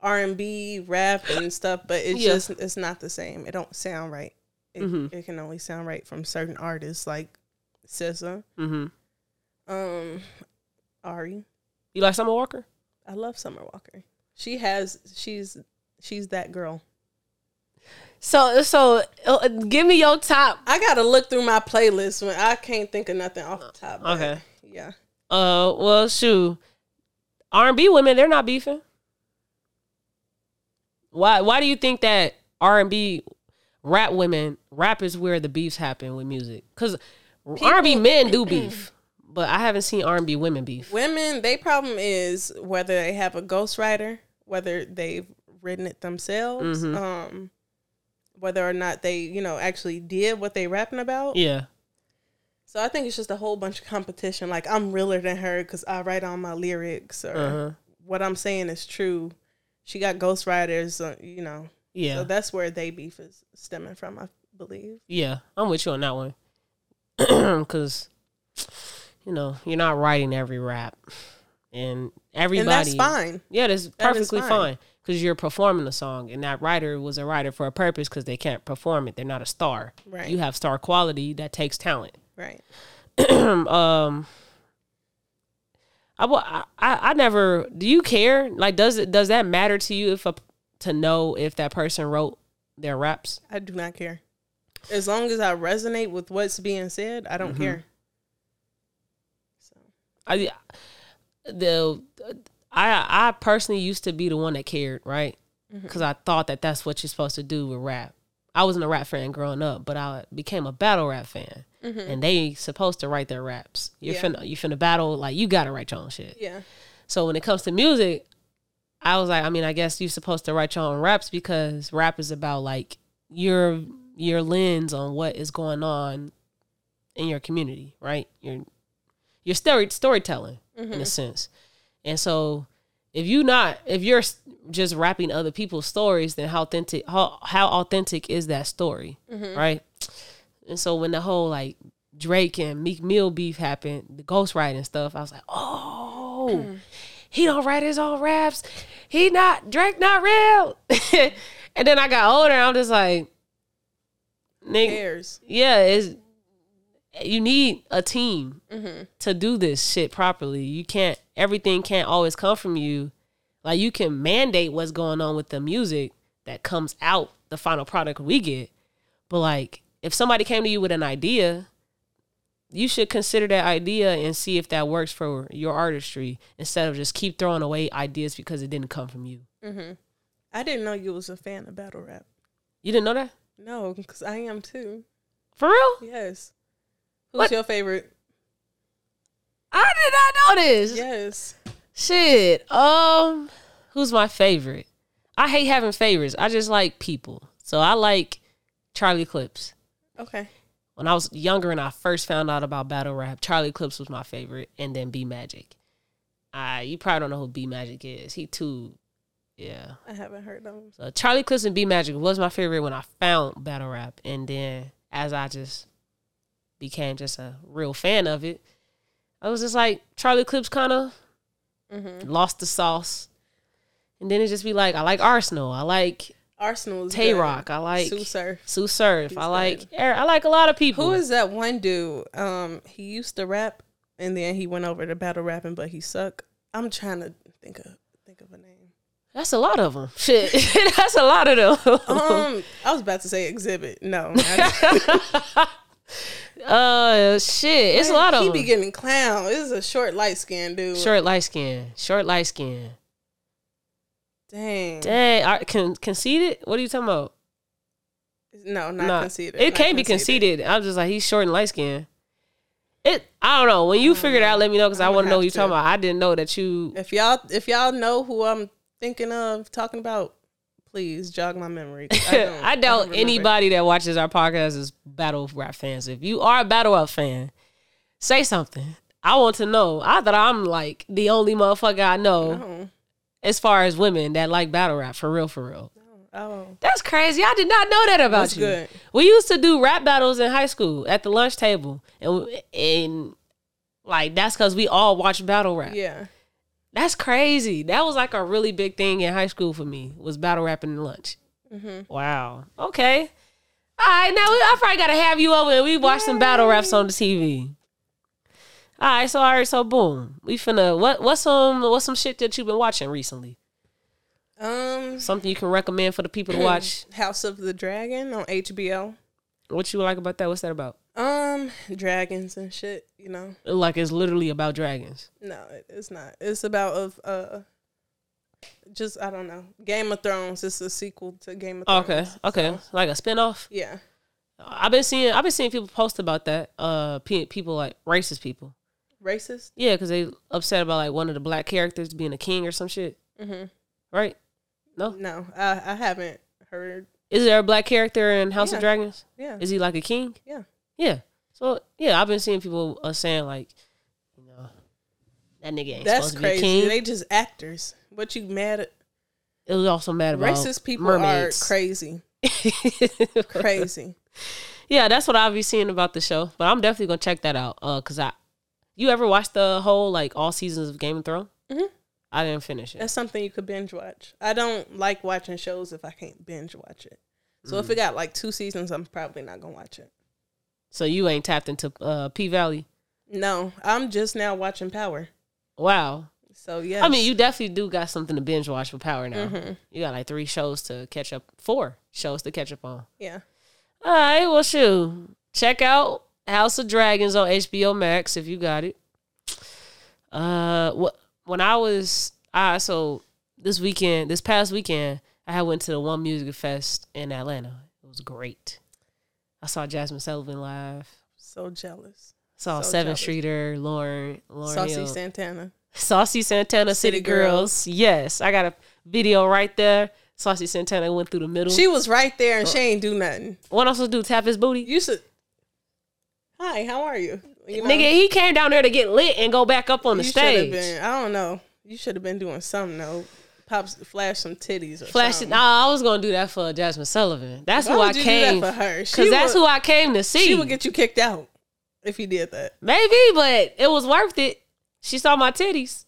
R and B, rap, and stuff, but it's Yeah. just it's not the same. It don't sound right. It, Mhm. it can only sound right from certain artists like SZA, Mm-hmm. um, Ari. You like Summer Walker? I love Summer Walker. She has she's she's that girl. So so uh, give me your top. I gotta look through my playlist when I can't think of nothing off the top. Okay. Yeah. Uh, well, shoot, R and B women they're not beefing. Why? Why do you think that R and B rap women rap is where the beefs happen with music? Because R and B men do beef, but I haven't seen R and B women beef. Women, they problem is whether they have a ghostwriter, whether they've written it themselves, Mhm. um, whether or not they, you know, actually did what they rapping about. Yeah. So I think it's just a whole bunch of competition. Like I'm realer than her because I write all my lyrics or Uh huh. what I'm saying is true. She got ghostwriters, uh, you know. Yeah. So that's where they beef is stemming from, I believe. Yeah, I'm with you on that one. Because, you know, you're not writing every rap, and everybody. And that's fine. Yeah, that's That is perfectly fine. fine because you're performing the song, and that writer was a writer for a purpose because they can't perform it. They're not a star. Right. You have star quality that takes talent. Right. um, I, I I never. Do you care? Like, does it does that matter to you if a to know if that person wrote their raps? I do not care. As long as I resonate with what's being said, I don't Mhm. care. So I the I I personally used to be the one that cared, right? Mm-hmm. Because I thought that that's what you're supposed to do with rap. I wasn't a rap fan growing up, but I became a battle rap fan, and they supposed to write their raps. You're Mm-hmm. Yeah. finna you finna battle like you gotta write your own shit. yeah. So when it comes to music, I was like, I mean, I guess you're supposed to write your own raps because rap is about like your your lens on what is going on in your community, right? Your your story storytelling in a sense. And so if you not if you're just rapping other people's stories, then how authentic how how authentic is that story, mm-hmm. right? And so when the whole like Drake and Meek Mill beef happened, the ghostwriting stuff, I was like, oh, hmm. he don't write his own raps. He not Drake not real. and then I got older, and I'm just like, nigga, yeah, it's you need a team to do this shit properly. You can't everything can't always come from you. Like you can mandate what's going on with the music that comes out the final product we get. But like if somebody came to you with an idea, you should consider that idea and see if that works for your artistry instead of just keep throwing away ideas because it didn't come from you. Mhm. I didn't know you was a fan of battle rap. You didn't know that? No, because I am too. For real? Yes. Who's What? your favorite? I did not know this. Yes. Shit. Um, who's my favorite? I hate having favorites. I just like people. So I like Charlie Clips. Okay. When I was younger and I first found out about battle rap, Charlie Clips was my favorite, and then B Magic. Uh, you probably don't know who B Magic is. He too, yeah. I haven't heard of him. So Charlie Clips and B Magic was my favorite when I found battle rap, and then as I just became just a real fan of it, I was just like Charlie Clips kind of Mm-hmm. lost the sauce, and then it just be like I like Arsonal, I like Arsonal Tay. Roc, I like Tsu Surf. Tsu Surf, He's I like good. Er- I like a lot of people. Who is that one dude? Um, he used to rap and then he went over to battle rapping, but he suck. I'm trying to think of think of a name. That's a lot of them. Shit, that's a lot of them. Um, I was about to say Exhibit. No, uh, shit, it's a lot of He them. be getting clown. This is a short, light skin dude. Short light skin, short light skin. Dang. Dang, I, con- conceited. What are you talking about? No, not Nah, conceited. It Not can't be conceited. I was just like, he's short and light skin. It. I don't know. When you figure it out, let me know because I want to know what you're talking about. I didn't know that you. If y'all if y'all know who I'm thinking of talking about, please jog my memory. I, don't- doubt don't anybody that watches our podcast is battle rap fans. If you are a battle rap fan, say something. I want to know. I thought I'm like the only motherfucker I know Oh, as far as women that like battle rap for real, for real. oh, That's crazy. I did not know that about That's you. good. We used to do rap battles in high school at the lunch table, and and like that's because we all watched battle rap. yeah. That's crazy. That was like a really big thing in high school for me was battle rapping in lunch. Mm-hmm. Wow. Okay. All right. Now we, I probably gotta have you over and we watch some battle raps on the TV. All right. So all right. So boom. We finna what what's some what's some shit that you've been watching recently? Um, Something you can recommend for the people to watch. House of the Dragon on HBO. What you like about that? What's that about? Um, dragons and shit. You know, Like it's literally about dragons. no, it's not. It's about of uh, just I don't know. Game of Thrones. It's a sequel to Game of Thrones. Okay. Okay. so, Like a spinoff. yeah. I've been seeing I've been seeing people post about that. Uh, people like racist people. Racist. Yeah, because they upset about like one of the black characters being a king or some shit. Mm-hmm. Right? No. No, I I haven't heard. Is there a black character in House Yeah. of Dragons? Yeah. Is he like a king? Yeah. Yeah. So yeah, I've been seeing people uh, saying like, you know, that nigga ain't That's supposed to be crazy. king. They just actors. What you mad at? it was also mad about Racist people mermaids. are crazy. Crazy. yeah, that's what I'll be seeing about the show. But I'm definitely gonna check that out. Uh, cause I, you ever watched the whole like all seasons of Game of Thrones? Mhm. I didn't finish it. That's something you could binge watch. I don't like watching shows if I can't binge watch it. So Mm. if it got like two seasons, I'm probably not gonna watch it. So you ain't tapped into uh, P Valley. No, I'm just now watching Power. Wow. So yeah, I mean, you definitely do got something to binge watch with Power now. Mhm. You got like three shows to catch up, four shows to catch up on. yeah. All right, well, shoot. Check out House of Dragons on HBO Max if you got it. Uh, what when I was I so this weekend, this past weekend, I went to the One Music Fest in Atlanta. It was great. I saw Jazmine Sullivan live. So jealous. Saw So Seven. Streeter, Lauryn, Lauryn Saucy Hill. Santana. Saucy Santana City, City Girls. Girls. Yes, I got a video right there. Saucy Santana went through the middle. She was right there Oh. and uh, she ain't do nothing. what else to do? Tap his booty. You should. Hi, how are you? you know, Nigga, he came down there to get lit and go back up on the stage. Been, I don't know. You should have been doing something though. Pops, flash some titties or Flash something. Nah, I was gonna do that for Jazmine Sullivan. That's Why who I came for her? Because that's who I came to see. She would get you kicked out if you did that. Maybe, but it was worth it. She saw my titties.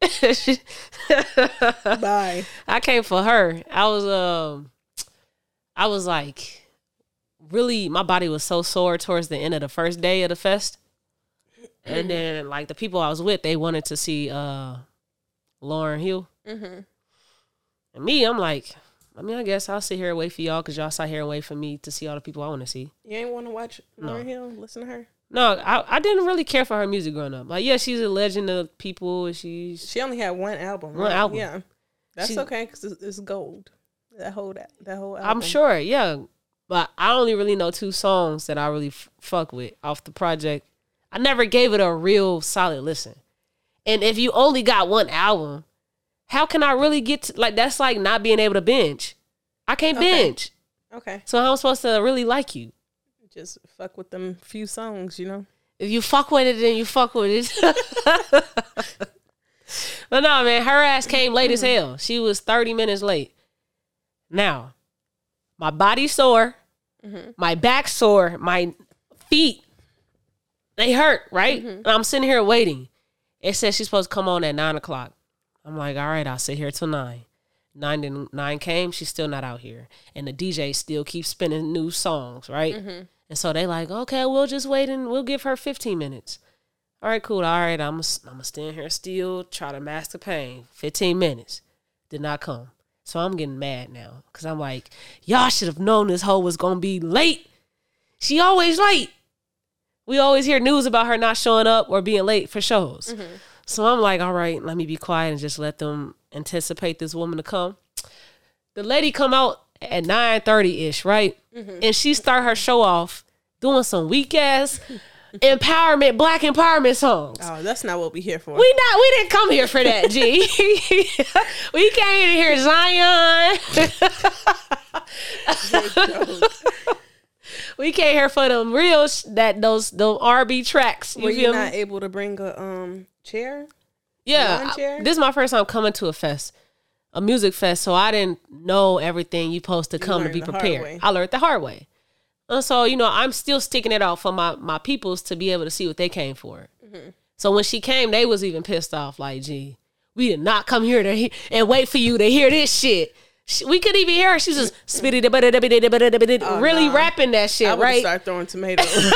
Bye. I came for her. I was um I was like really my body was so sore towards the end of the first day of the fest. And then like the people I was with, they wanted to see uh Lauryn Hill. Mm-hmm. And me, I'm like, I mean, I guess I'll sit here and wait for y'all because y'all sat here and wait for me to see all the people I want to see. You ain't want to watch Lauryn Hill? Listen to her. No, I, I didn't really care for her music growing up. Like, yeah, she's a legend of people. and She's She only had one album. One right? album. Yeah, that's She- okay because it's, it's gold. That whole that, that whole album. I'm sure, yeah. But I only really know two songs that I really f- fuck with off the project. I never gave it a real solid listen. And if you only got one album, how can I really get to, like that's like not being able to binge. I can't Okay. binge. Okay, So how am I supposed to really like you? just fuck with them few songs, you know. If you fuck with it, then you fuck with it. but no, man, her ass came late as hell. She was 30 minutes late. Now, my body sore, mm-hmm. my back sore, my feet, they hurt, right? Mm-hmm. And I'm sitting here waiting. It says she's supposed to come on at nine o'clock. I'm like, all right, I'll sit here till nine. Nine to nine came, she's still not out here, and the DJ still keeps spinning new songs, right? Mm-hmm. And so they like, okay, we'll just wait and we'll give her 15 minutes. All right, cool. All right, I'm I'm gonna stand here still, try to mask the pain. 15 minutes did not come, so I'm getting mad now because I'm like, y'all should have known this hoe was gonna be late. She always late. We always hear news about her not showing up or being late for shows. Mm-hmm. So I'm like, all right, let me be quiet and just let them anticipate this woman to come. The lady come out at 9:30 ish, right? And she start her show off doing some weak ass empowerment, black empowerment songs. Oh, that's not what we here for. We not we didn't come here for that, G. we came to hear Zion. we came here for them real sh- that those those R&B tracks. You Were you not able to bring a um chair? Yeah, chair? I- this is my first time coming to a fest, a music fest. So I didn't know everything you supposed to come to be prepared. I learned the hard way, and so you know I'm still sticking it out for my my peoples to be able to see what they came for. Mm-hmm. So when she came, they was even pissed off. Like, gee, we did not come here to he- and wait for you to hear this shit. She, we couldn't even hear her. She was just spitty really nah. rapping that shit, I right? start throwing tomatoes.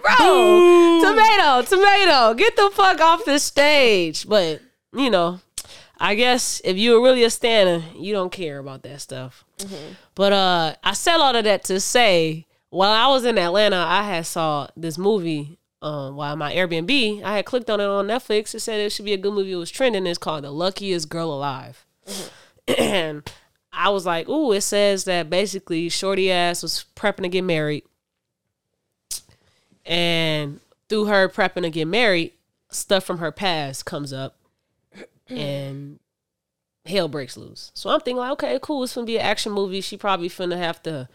Bro, tomato, tomato, get the fuck off the stage. But you know, I guess if you're really a stanner, you don't care about that stuff. But uh, I said all of that to say, while I was in Atlanta, I had saw this movie. Um, while my Airbnb, I had clicked on it on Netflix. It said it should be a good movie. It was trending. It's called The Luckiest Girl Alive, and I was like, "Ooh!" It says that basically Shorty ass was prepping to get married and through her prepping to get married, stuff from her past comes up, and hell breaks loose. So I'm thinking like, okay, cool. It's gonna be an action movie. She probably finna have to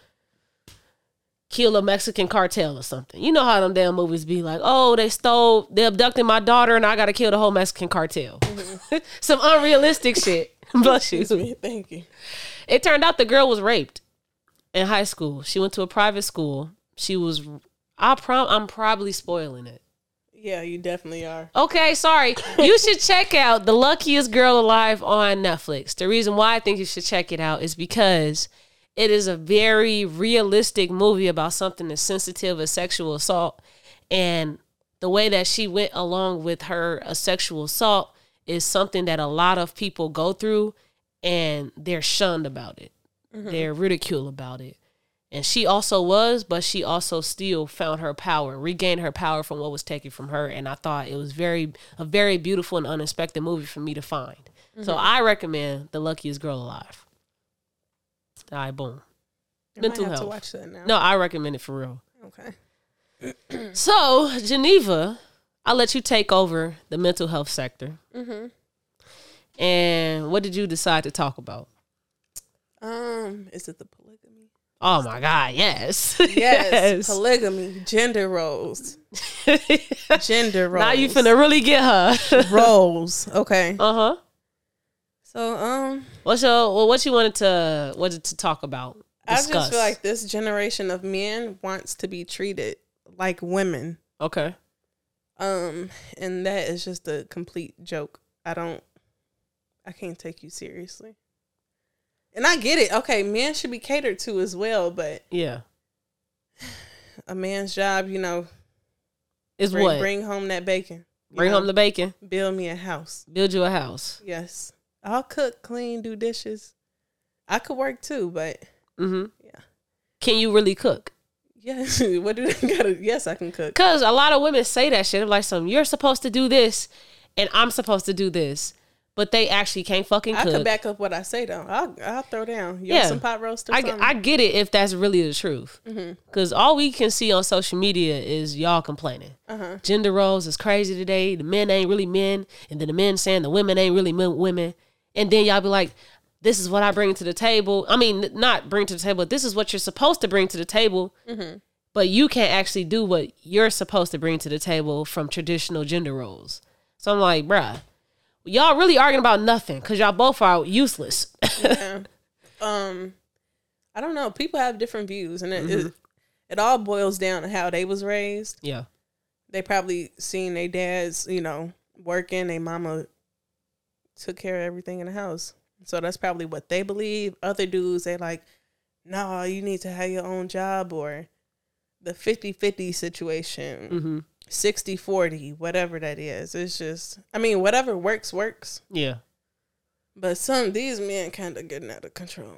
kill a Mexican cartel or something. You know how them damn movies be like, oh, they stole, they abducted my daughter, and I gotta kill the whole Mexican cartel. Mm-hmm. Some unrealistic shit. Bless you. Excuse me. Thank you. It turned out the girl was raped in high school. She went to a private school. She was I prom I'm probably spoiling it. Yeah, you definitely are. Okay, sorry. You should check out The Luckiest Girl Alive on Netflix. The reason why I think you should check it out is because it is a very realistic movie about something as sensitive as sexual assault. And the way that she went along with her uh, sexual assault is something that a lot of people go through and they're shunned about it. Mm-hmm. They're ridiculed about it. And she also was, but she also still found her power, regained her power from what was taken from her. And I thought it was very a very beautiful and unexpected movie for me to find. So mm-hmm. I recommend The Luckiest Girl Alive. All right, boom. I Mental might have to health. watch that now. No, I recommend it for real. Okay. So, Geneva, I'll let you take over the mental health sector. Mm-hmm. And what did you decide to talk about? Um, is it the polygamy? Oh my God, yes. Yes, polygamy, gender roles, gender roles. now you finna really get her. roles. Okay. uh huh. So um, What's your well, what you wanted to what to talk about? I Discuss. just feel like this generation of men wants to be treated like women. okay. Um, and that is just a complete joke. I don't, I can't take you seriously. And I get it. Okay, men should be catered to as well, but Yeah. a man's job, you know, Is bring, what? bring home that bacon. Bring know, home the bacon. build me a house. Build you a house. Yes, I'll cook, clean, do dishes. I could work too, but Mm-hmm. Yeah. Can you really cook? Yes, what do they gotta? Yes, I can cook. Cause a lot of women say that shit. They're like, "Some you're supposed to do this, and I'm supposed to do this," but they actually can't fucking I cook. could back up what I say though. I'll I'll throw down. You Yeah. some pot roast or I, something? I get it if that's really the truth. Mhm. Because all we can see on social media is y'all complaining. uh-huh. Gender roles is crazy today. The men ain't really men. And then the men saying the women ain't really men, women. And then y'all be like, this is what I bring to the table. I mean, not bring to the table, this is what you're supposed to bring to the table. But you can't actually do what you're supposed to bring to the table from traditional gender roles. So I'm like, bruh, y'all really arguing about nothing because y'all both are useless. yeah. Um, I don't know. People have different views, and it, Mm-hmm. it it all boils down to how they was raised. yeah. They probably seen their dads, you know, working. Their mama took care of everything in the house, so that's probably what they believe. Other dudes, they like, no, you need to have your own job or the 50-50 situation, Mm-hmm. 60-40, whatever that is. It's just, I mean, whatever works works. Yeah. But some these men kind of getting out of control.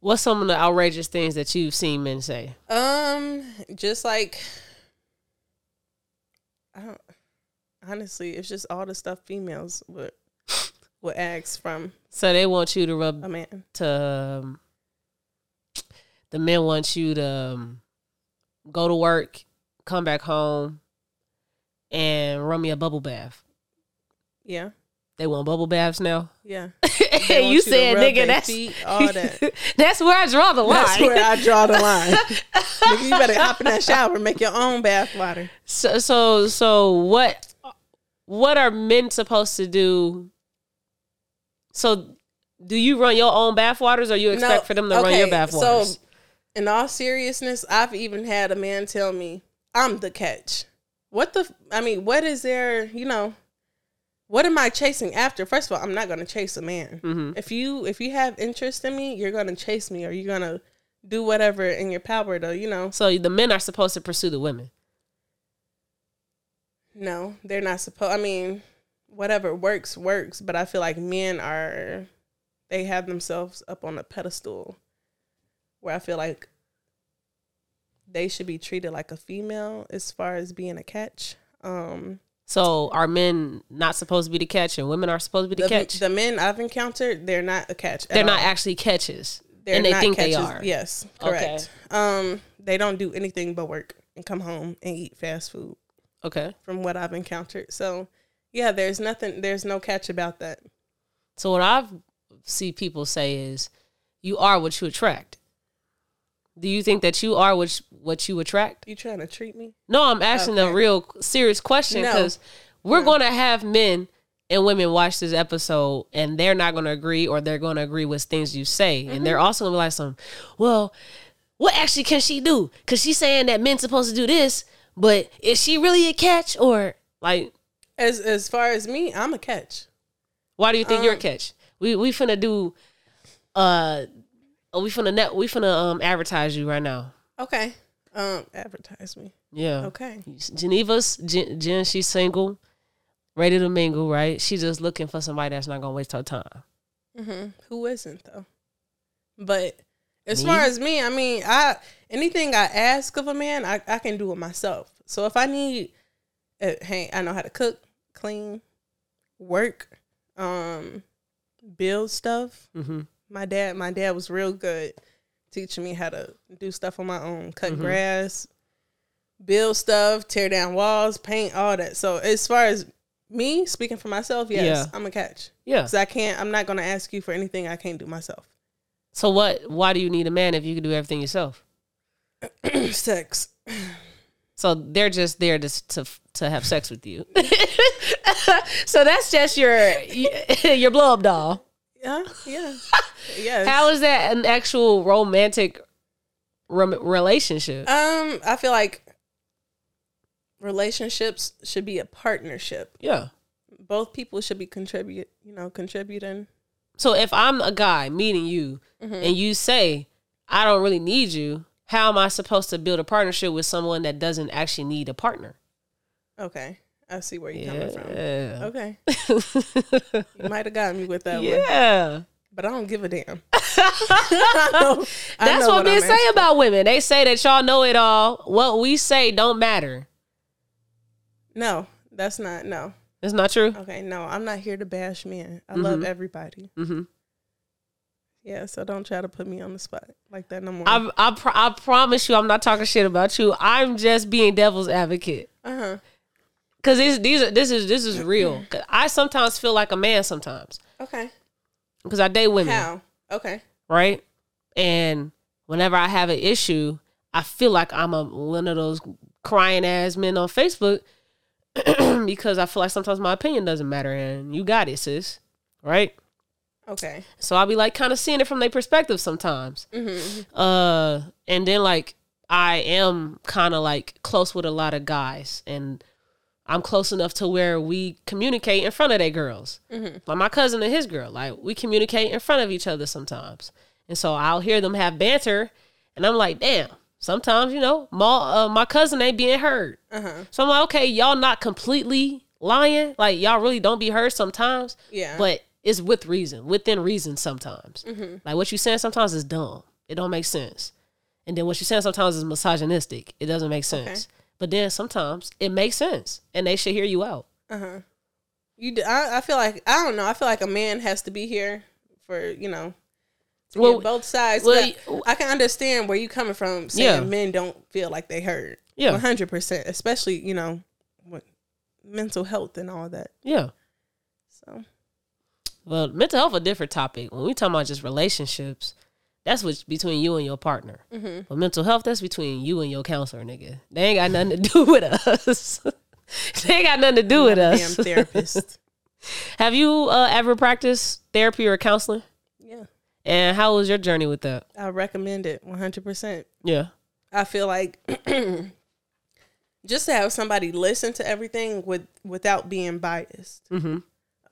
What's some of the outrageous things that you've seen men say? Um, just like I don't honestly, it's just all the stuff females would would ask from So they want you to rub a man. to um, the men want you to um, go to work, come back home, and run me a bubble bath. Yeah. They want bubble baths now. Yeah. and you said, nigga, that's feet, all that. that's where I draw the line. That's where I draw the line. Nigga, you better hop in that shower, and make your own bath water. so, so, so what? What are men supposed to do? So, do you run your own bath waters, or you expect for them to run your bath waters? So, in all seriousness, I've even had a man tell me, "I'm the catch." What the? I mean, what is there? You know, what am I chasing after? First of all, I'm not going to chase a man. Mhm. If you if you have interest in me, you're going to chase me, or you're going to do whatever in your power to, you know. So the men are supposed to pursue the women. No, they're not supposed. I mean, whatever works works, but I feel like men are they have themselves up on a pedestal where I feel like they should be treated like a female as far as being a catch. Um So are men not supposed to be the catch, and women are supposed to be the, the, catch? the men I've encountered, they're not a catch. They're not all. actually catches, They're and they not think they catches. are. Yes, Okay. correct. Um they don't do anything but work and come home and eat fast food Okay. from what I've encountered. So, yeah, there's nothing there's no catch about that. So what I've see people say is, you are what you attract. Do you think that you are what what you attract? You trying to treat me? No, I'm asking a real serious question No. because we're No. going to have men and women watch this episode and they're not going to agree or they're going to agree with things you say. And Mm-hmm. they're also going to be like, some, well, what actually can she do? Because she's saying that men's supposed to do this, but is she really a catch? Or like, As as far as me, I'm a catch. why do you think you're a Um, catch? We we finna do, uh, we finna net, we finna um advertise you right now. Okay. Um, advertise me. Yeah. Okay. Geneva's Gen, Gen, she's single, ready to mingle, right? She's just looking for somebody that's not gonna waste her time. Mm-hmm. Who isn't though? But as Me? far as me, I mean, I anything I ask of a man, I, I can do it myself. So if I need, hey, I know how to cook, clean, work, um, build stuff. Mm-hmm. My dad, my dad was real good teaching me how to do stuff on my own, cut Mhm. grass, build stuff, tear down walls, paint, all that. So as far as me speaking for myself, yes, Yeah. I'm a catch. Yeah. Cause I can't. I'm not gonna ask you for anything I can't do myself. So what? Why do you need a man if you can do everything yourself? Sex. So they're just there to to to have sex with you. so that's just your your blow up doll. Yeah. Yeah. yes. How is that an actual romantic relationship? um, I feel like relationships should be a partnership. Yeah. Both people should be contribute. You know, contributing. So if I'm a guy meeting you Mhm. and you say I don't really need you, how am I supposed to build a partnership with someone that doesn't actually need a partner? Okay, I see where you're coming from. Okay, you might have got me with that one, yeah. but I don't give a damn. I know- I That's what, men say about women. They say that y'all know it all. What we say don't matter. No, that's not. No. It's not true. Okay, no, I'm not here to bash men. I love Mhm. everybody. hmm Yeah, so don't try to put me on the spot like that no more. I I, pro- I promise you, I'm not talking shit about you. I'm just being devil's advocate. Uh huh. Cause these these are this is this is real. 'Cause I sometimes feel like a man sometimes Okay. because I date women. How? Okay. right? And whenever I have an issue, I feel like I'm a one of those crying ass men on Facebook because I feel like sometimes my opinion doesn't matter and you got it, sis. Right? Okay. So I'll be like kind of seeing it from their perspective sometimes. Mm-hmm. Uh and then like I am kind of like close with a lot of guys and I'm close enough to where we communicate in front of their girls. Mm-hmm. Like my cousin and his girl, like we communicate in front of each other sometimes. And so I'll hear them have banter and I'm like, damn, sometimes, you know, my, uh, my cousin ain't being heard. Uh huh. So I'm like, okay, y'all not completely lying. Like y'all really don't be heard sometimes, Yeah. but it's with reason, within reason sometimes. Mm-hmm. Like what you're saying sometimes is dumb. It don't make sense. And then what you're saying sometimes is misogynistic. It doesn't make sense. But then sometimes it makes sense, and they should hear you out. Uh huh. You. d- I, I feel like I don't know. I feel like a man has to be here for you know. Well, both sides. well, but I can understand where you coming from saying Yeah. men don't feel like they heard. Yeah. One hundred percent. Especially you know, with mental health and all that. Yeah. So Well, mental health a different topic. When we talk about just relationships, that's what's between you and your partner. Mm-hmm. But mental health, that's between you and your counselor, nigga. They ain't got nothing to do with us. they ain't got nothing to do with us. Damn therapist. Have you uh, ever practiced therapy or counseling? yeah, And how was your journey with that? I recommend it 100%. Yeah. I feel like just to have somebody listen to everything with without being biased. Mm-hmm.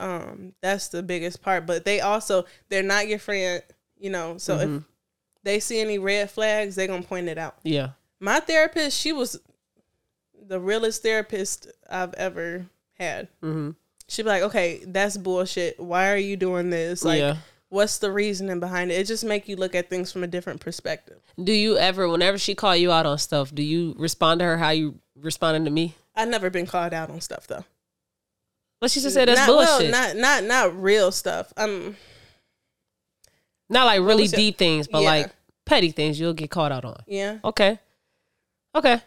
Um, that's the biggest part. But they also they're not your friend, you know. So if Mhm. they see any red flags, they're gonna point it out. Yeah. My therapist, she was the realest therapist I've ever had. Mm-hmm. She'd be like, "Okay, that's bullshit. Why are you doing this? Like, yeah. what's the reasoning behind it? It just make you look at things from a different perspective. Do you ever, whenever she call you out on stuff, do you respond to her how you responded to me? I've never been called out on stuff though. But she just said that's not, bullshit. Well, not not not real stuff. Um, Not like really was it? deep things, but Yeah. like petty things you'll get caught out on. yeah, Okay. Okay.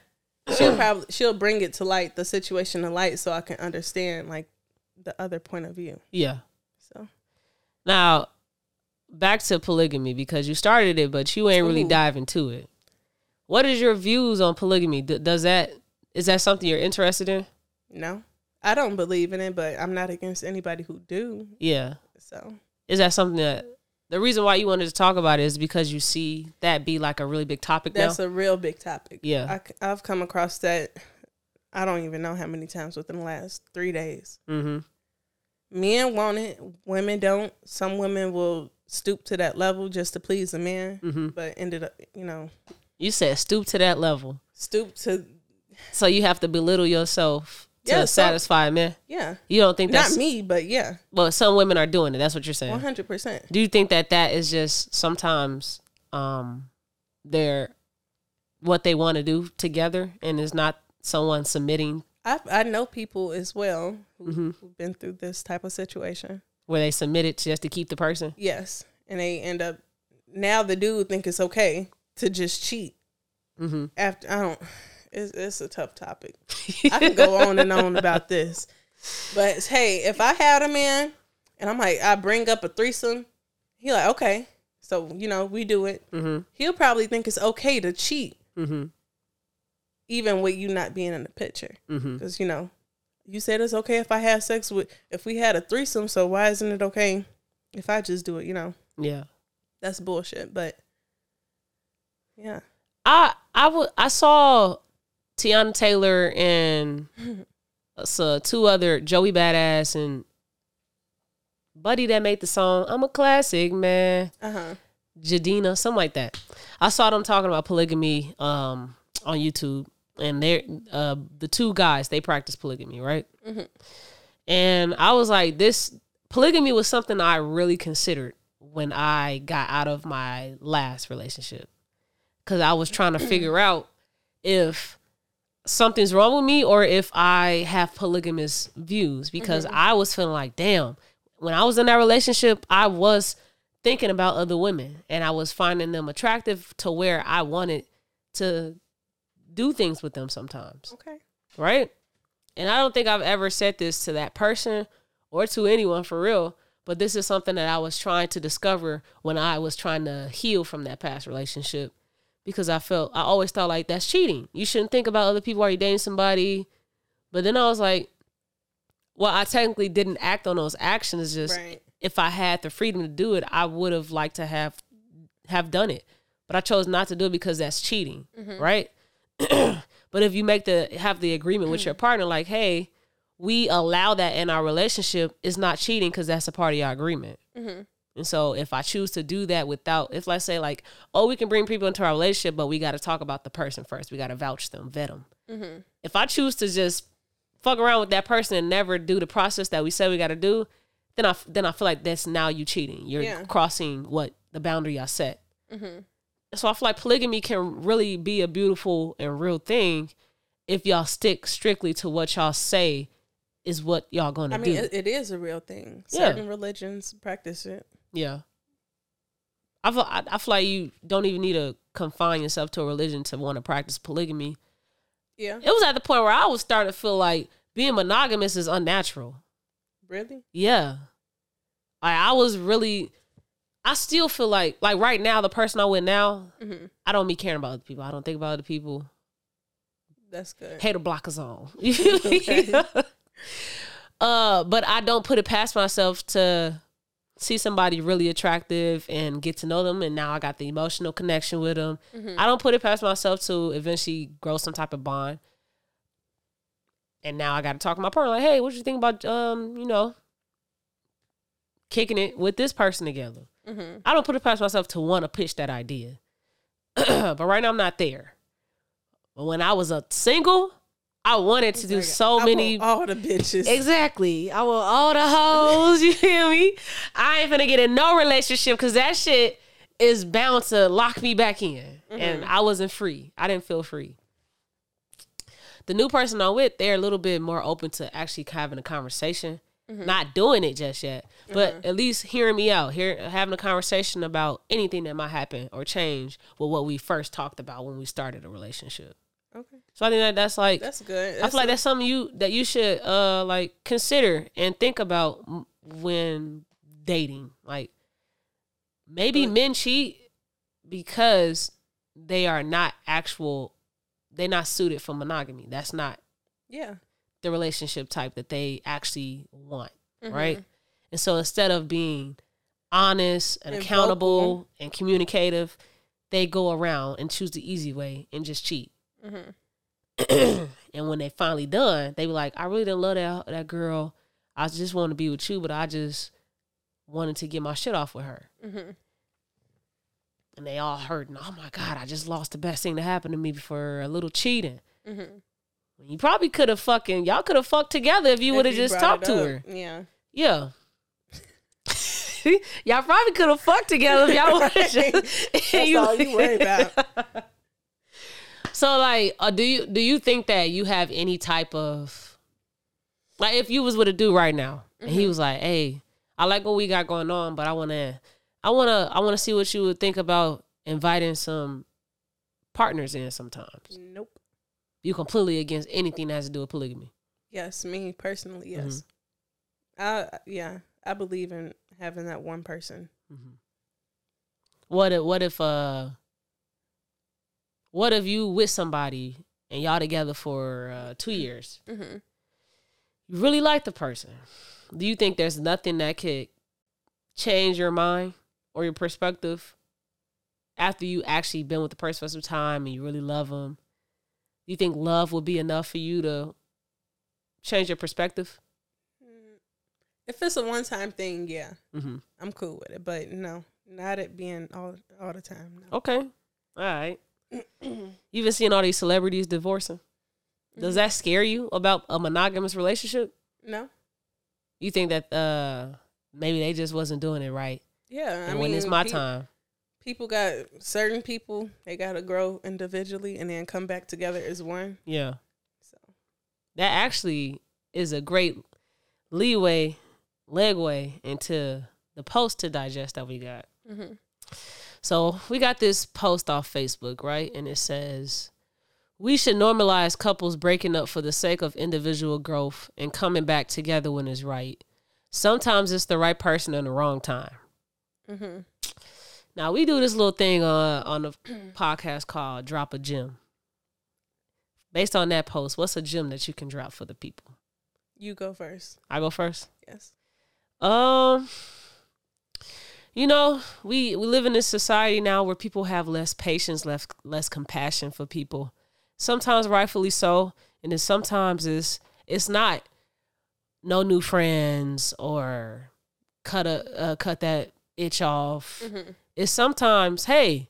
she'll probably she'll bring it to light, the situation to light, so I can understand like the other point of view. Yeah. So Now, back to polygamy because you started it, but you ain't really Ooh. dive into it. What is your views on polygamy? D- does that is that something you're interested in? no, I don't believe in it, but I'm not against anybody who do. Yeah. So Is that something that the reason why you wanted to talk about it is because you see that be like a really big topic that's now? a real big topic. Yeah. I, have come across that. I don't even know how many times within the last three days. mm-hmm. Men want it, women don't. Some women will stoop to that level just to please a man, Mm-hmm. but ended up, you know, You said stoop to that level. stoop to So you have to belittle yourself to Yeah, satisfy a man. yeah. You don't think that's Not me, but yeah, well, some women are doing it. That's what you're saying. one hundred percent. Do you think that that is just sometimes um they're what they want to do together and is not someone submitting I I know people as well who, Mhm. who've been through this type of situation. where they submit it just to keep the person? Yes, and they end up now the dude think it's okay to just cheat Mm-hmm. after. I don't. It's it's a tough topic. I can go on and on about this, but hey, if I had a man and I'm like, I bring up a threesome, he like, okay, so you know we do it. Mm-hmm. He'll probably think it's okay to cheat, Mm-hmm. even with you not being in the picture. Mm-hmm. Because you know, you said it's okay if I have sex with if we had a threesome. So why isn't it okay if I just do it? You know, Yeah. that's bullshit. But yeah, I I would I saw Teyana Taylor and so two other Joey Badass and Buddy that made the song I'm a classic man. uh huh. Jidenna, something like that. I saw them talking about polygamy um, on YouTube, and they're uh, the two guys they practice polygamy, right? Mhm. And I was like, this polygamy was something I really considered when I got out of my last relationship, because I was trying to figure out if something's wrong with me or if I have polygamous views, because mm-hmm. I was feeling like, damn, when I was in that relationship, I was thinking about other women and I was finding them attractive to where I wanted to do things with them sometimes. Okay. Right? And I don't think I've ever said this to that person or to anyone for real, but this is something that I was trying to discover when I was trying to heal from that past relationship because I felt I always thought like that's cheating. You shouldn't think about other people while you're dating somebody. But then I was like, well, I technically didn't act on those actions. Just Right. if I had the freedom to do it, I would have liked to have have done it. But I chose not to do it because that's cheating, mm-hmm. right? but if you make the have the agreement with your mm. partner, like, hey, we allow that in our relationship, it's not cheating because that's a part of your agreement. Mm-hmm. And so if I choose to do that without, if let's say like, oh, we can bring people into our relationship, but we got to talk about the person first. We got to vouch them, vet them. Mm-hmm. If I choose to just fuck around with that person and never do the process that we said we got to do, then I then I feel like that's now you cheating. You're Yeah. crossing what the boundary I set. Mm-hmm. So I feel like polygamy can really be a beautiful and real thing if y'all stick strictly to what y'all say is what y'all gonna do. I mean, do. it, it is a real thing. Yeah. Certain religions practice it. Yeah. I feel I, I feel like you don't even need to confine yourself to a religion to want to practice polygamy. Yeah. It was at the point where I was starting to feel like being monogamous is unnatural. Really? Yeah. Like I was really, I still feel like like right now the person I'm with now, Mhm. I don't be caring about other people. I don't think about other people. That's good. Hater blockers on. You feel me? Okay. uh, but I don't put it past myself to see somebody really attractive and get to know them, and now I got the emotional connection with them. Mhm. I don't put it past myself to eventually grow some type of bond. And now I got to talk to my partner like, hey, what you think about um, you know, kicking it with this person together? Mhm. I don't put it past myself to want to pitch that idea. but right now I'm not there. But when I was a single, I wanted to do so I many want all the bitches. Exactly. I want all the hoes. You hear me? I ain't finna get in no relationship because that shit is bound to lock me back in. And mm-hmm. I wasn't free. I didn't feel free. The new person I'm with, they're a little bit more open to actually having a conversation. Mm-hmm. Not doing it just yet, but mm-hmm. at least hearing me out, here having a conversation about anything that might happen or change with what we first talked about when we started a relationship. Okay, So I think that that's like that's good. I feel like that's something you that you should uh like consider and think about when dating. Like maybe men cheat because they are not actual they're not suited for monogamy. That's not yeah. the relationship type that they actually want, Mm-hmm. right? And so instead of being honest and, And accountable vocal. and communicative, they go around and choose the easy way and just cheat. Mhm. and when they finally done, they be like, I really didn't love that that girl. I just want to be with you, but I just wanted to get my shit off with her. Mhm. And they all hurt. And oh my God, I just lost the best thing that happened to me for a little cheating. Mhm. You probably could have fucking y'all could have fucked together if you would have just talked to her. Yeah. Yeah. y'all probably could have fucked together if y'all would have just. That's all you worry about. So like, uh, do you do you think that you have any type of like if you was with a dude right now and Mm-hmm. he was like, "Hey, I like what we got going on, but I want to, I want to, I want to see what you would think about inviting some partners in sometimes." Nope. You completely against anything that has to do with polygamy. Yes, me personally, Mm-hmm. yes. I yeah, I believe in having that one person. What if what if uh what if you with somebody and y'all together for uh, two years? Mhm. You really like the person. Do you think there's nothing that could change your mind or your perspective after you actually been with the person for some time and you really love them? Do you think love would be enough for you to change your perspective? If it's a one time thing, yeah, Mm-hmm. I'm cool with it. But no, not it being all all the time. No. Okay. All right. You've been seeing all these celebrities divorcing. Does that scare you about a monogamous relationship? No. You think that uh maybe they just wasn't doing it right, Yeah, I and mean, when it's my pe- time, People got certain people. They got to grow individually and then come back together as one. yeah, So that actually is a great leeway, legway into the post to digest that we got. mhm. So we got this post off Facebook, right? And it says, We should normalize couples breaking up for the sake of individual growth and coming back together when it's right. Sometimes it's the right person in the wrong time. Mm-hmm. Now we do this little thing on on a podcast called Drop a Gem. Based on that post, what's a gem that you can drop for the people? you go first. I go first. Yes. Um, you know, we we live in this society now where people have less patience, less less compassion for people. Sometimes rightfully so, and then sometimes it's it's not no new friends or cut a uh, cut that itch off. Mhm. It's sometimes hey,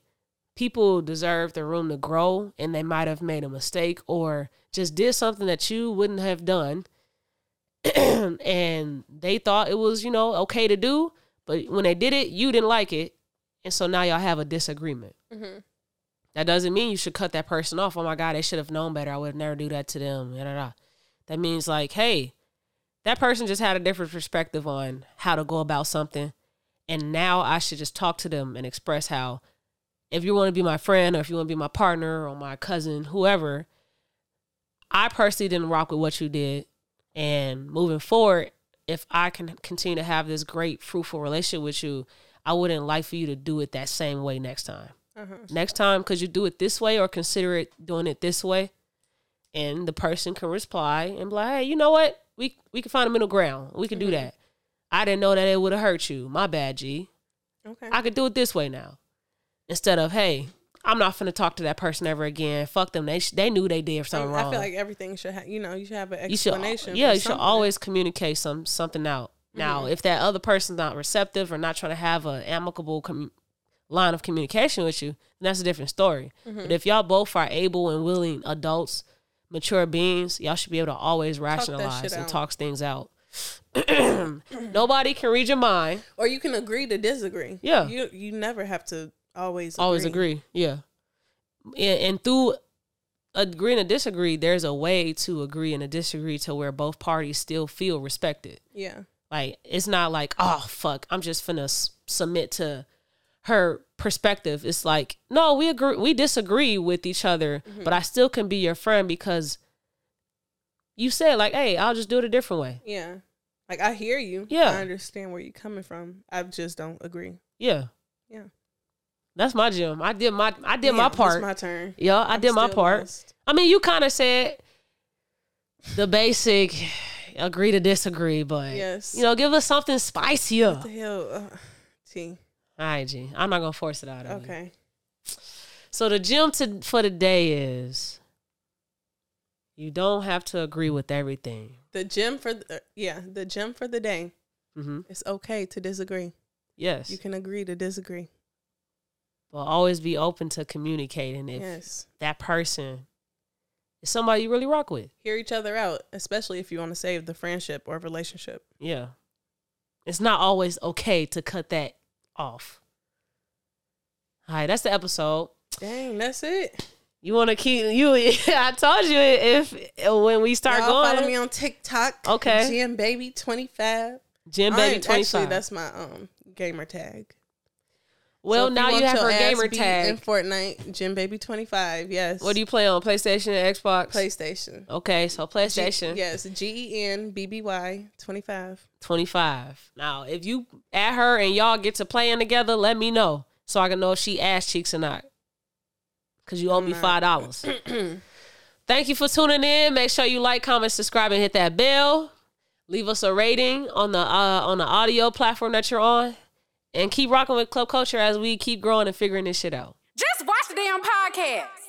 people deserve the room to grow, and they might have made a mistake or just did something that you wouldn't have done and they thought it was, you know, okay to do, but when they did it, you didn't like it. And so now y'all have a disagreement. Mhm. That doesn't mean you should cut that person off. Oh my God, they should have known better. I would never do that to them. Da, da, da. That means like, hey, that person just had a different perspective on how to go about something. And now I should just talk to them and express how if you want to be my friend or if you want to be my partner or my cousin, whoever, I personally didn't rock with what you did. And moving forward, if I can continue to have this great, fruitful relationship with you, I wouldn't like for you to do it that same way next time. Uh-huh. Next time, could you do it this way or consider it doing it this way? And the person can reply and be like, hey, you know what? We we can find a middle ground. We can do that. I didn't know that it would have hurt you. My bad, G. Okay. I could do it this way now. Instead of, hey, I'm not finna talk to that person ever again. Fuck them. They sh- they knew they did something I wrong. I feel like everything should have, you know, you should have an you should, explanation. yeah, you should always communicate some something out. Now, mm-hmm. if that other person's not receptive or not trying to have an amicable com- line of communication with you, then that's a different story. Mm-hmm. But if y'all both are able and willing adults, mature beings, y'all should be able to always rationalize shit and talk things out. Nobody can read your mind. Or you can agree to disagree. Yeah. You you never have to always Always agree. Yeah. And, and through agreeing to disagree, there's a way to agree and to disagree to where both parties still feel respected. Yeah. Like it's not like, oh fuck, I'm just finna s- submit to her perspective. It's like, no, we agree, we disagree with each other, mm-hmm. but I still can be your friend because you said like, hey, I'll just do it a different way. Yeah. Like I hear you. Yeah. I understand where you're coming from. I just don't agree. Yeah, Yeah. That's my gem. I did my I did my Damn, it's part. my turn. yeah, I I'm did my part. I mean, you kind of said the basic agree to disagree, but Yes. you know, give us something spicier. What the hell? Uh, T. All right, G. I'm not gonna force it out of you. Okay. So the gem to for the day is you don't have to agree with everything. The gem for the, uh, yeah, the gem for the day. hmm It's okay to disagree. Yes, You can agree to disagree. But always be open to communicating if Yes. that person is somebody you really rock with. Hear each other out, especially if you want to save the friendship or relationship. Yeah, it's not always okay to cut that off. All right, that's the episode. Dang, that's it. You want to keep you? I told you if when we start Y'all going, follow me on TikTok. Okay. Gen Baby twenty five. Gen Baby twenty Actually, that's my um gamer tag. Well, So now you, want have her gamer tag. in Fortnite. Gen Baby twenty five. Yes. What do you play on PlayStation and Xbox? PlayStation. Okay, so PlayStation G- yes, G E N B B Y twenty five. 25. Now, if you add her and y'all get to playing together, let me know so I can know if she ass cheeks or not. Cause you owe me five dollars. Thank you for tuning in. Make sure you like, comment, subscribe, and hit that bell. Leave us a rating on the uh, on the audio platform that you're on, and keep rocking with Club Culture as we keep growing and figuring this shit out. Just watch the damn podcast.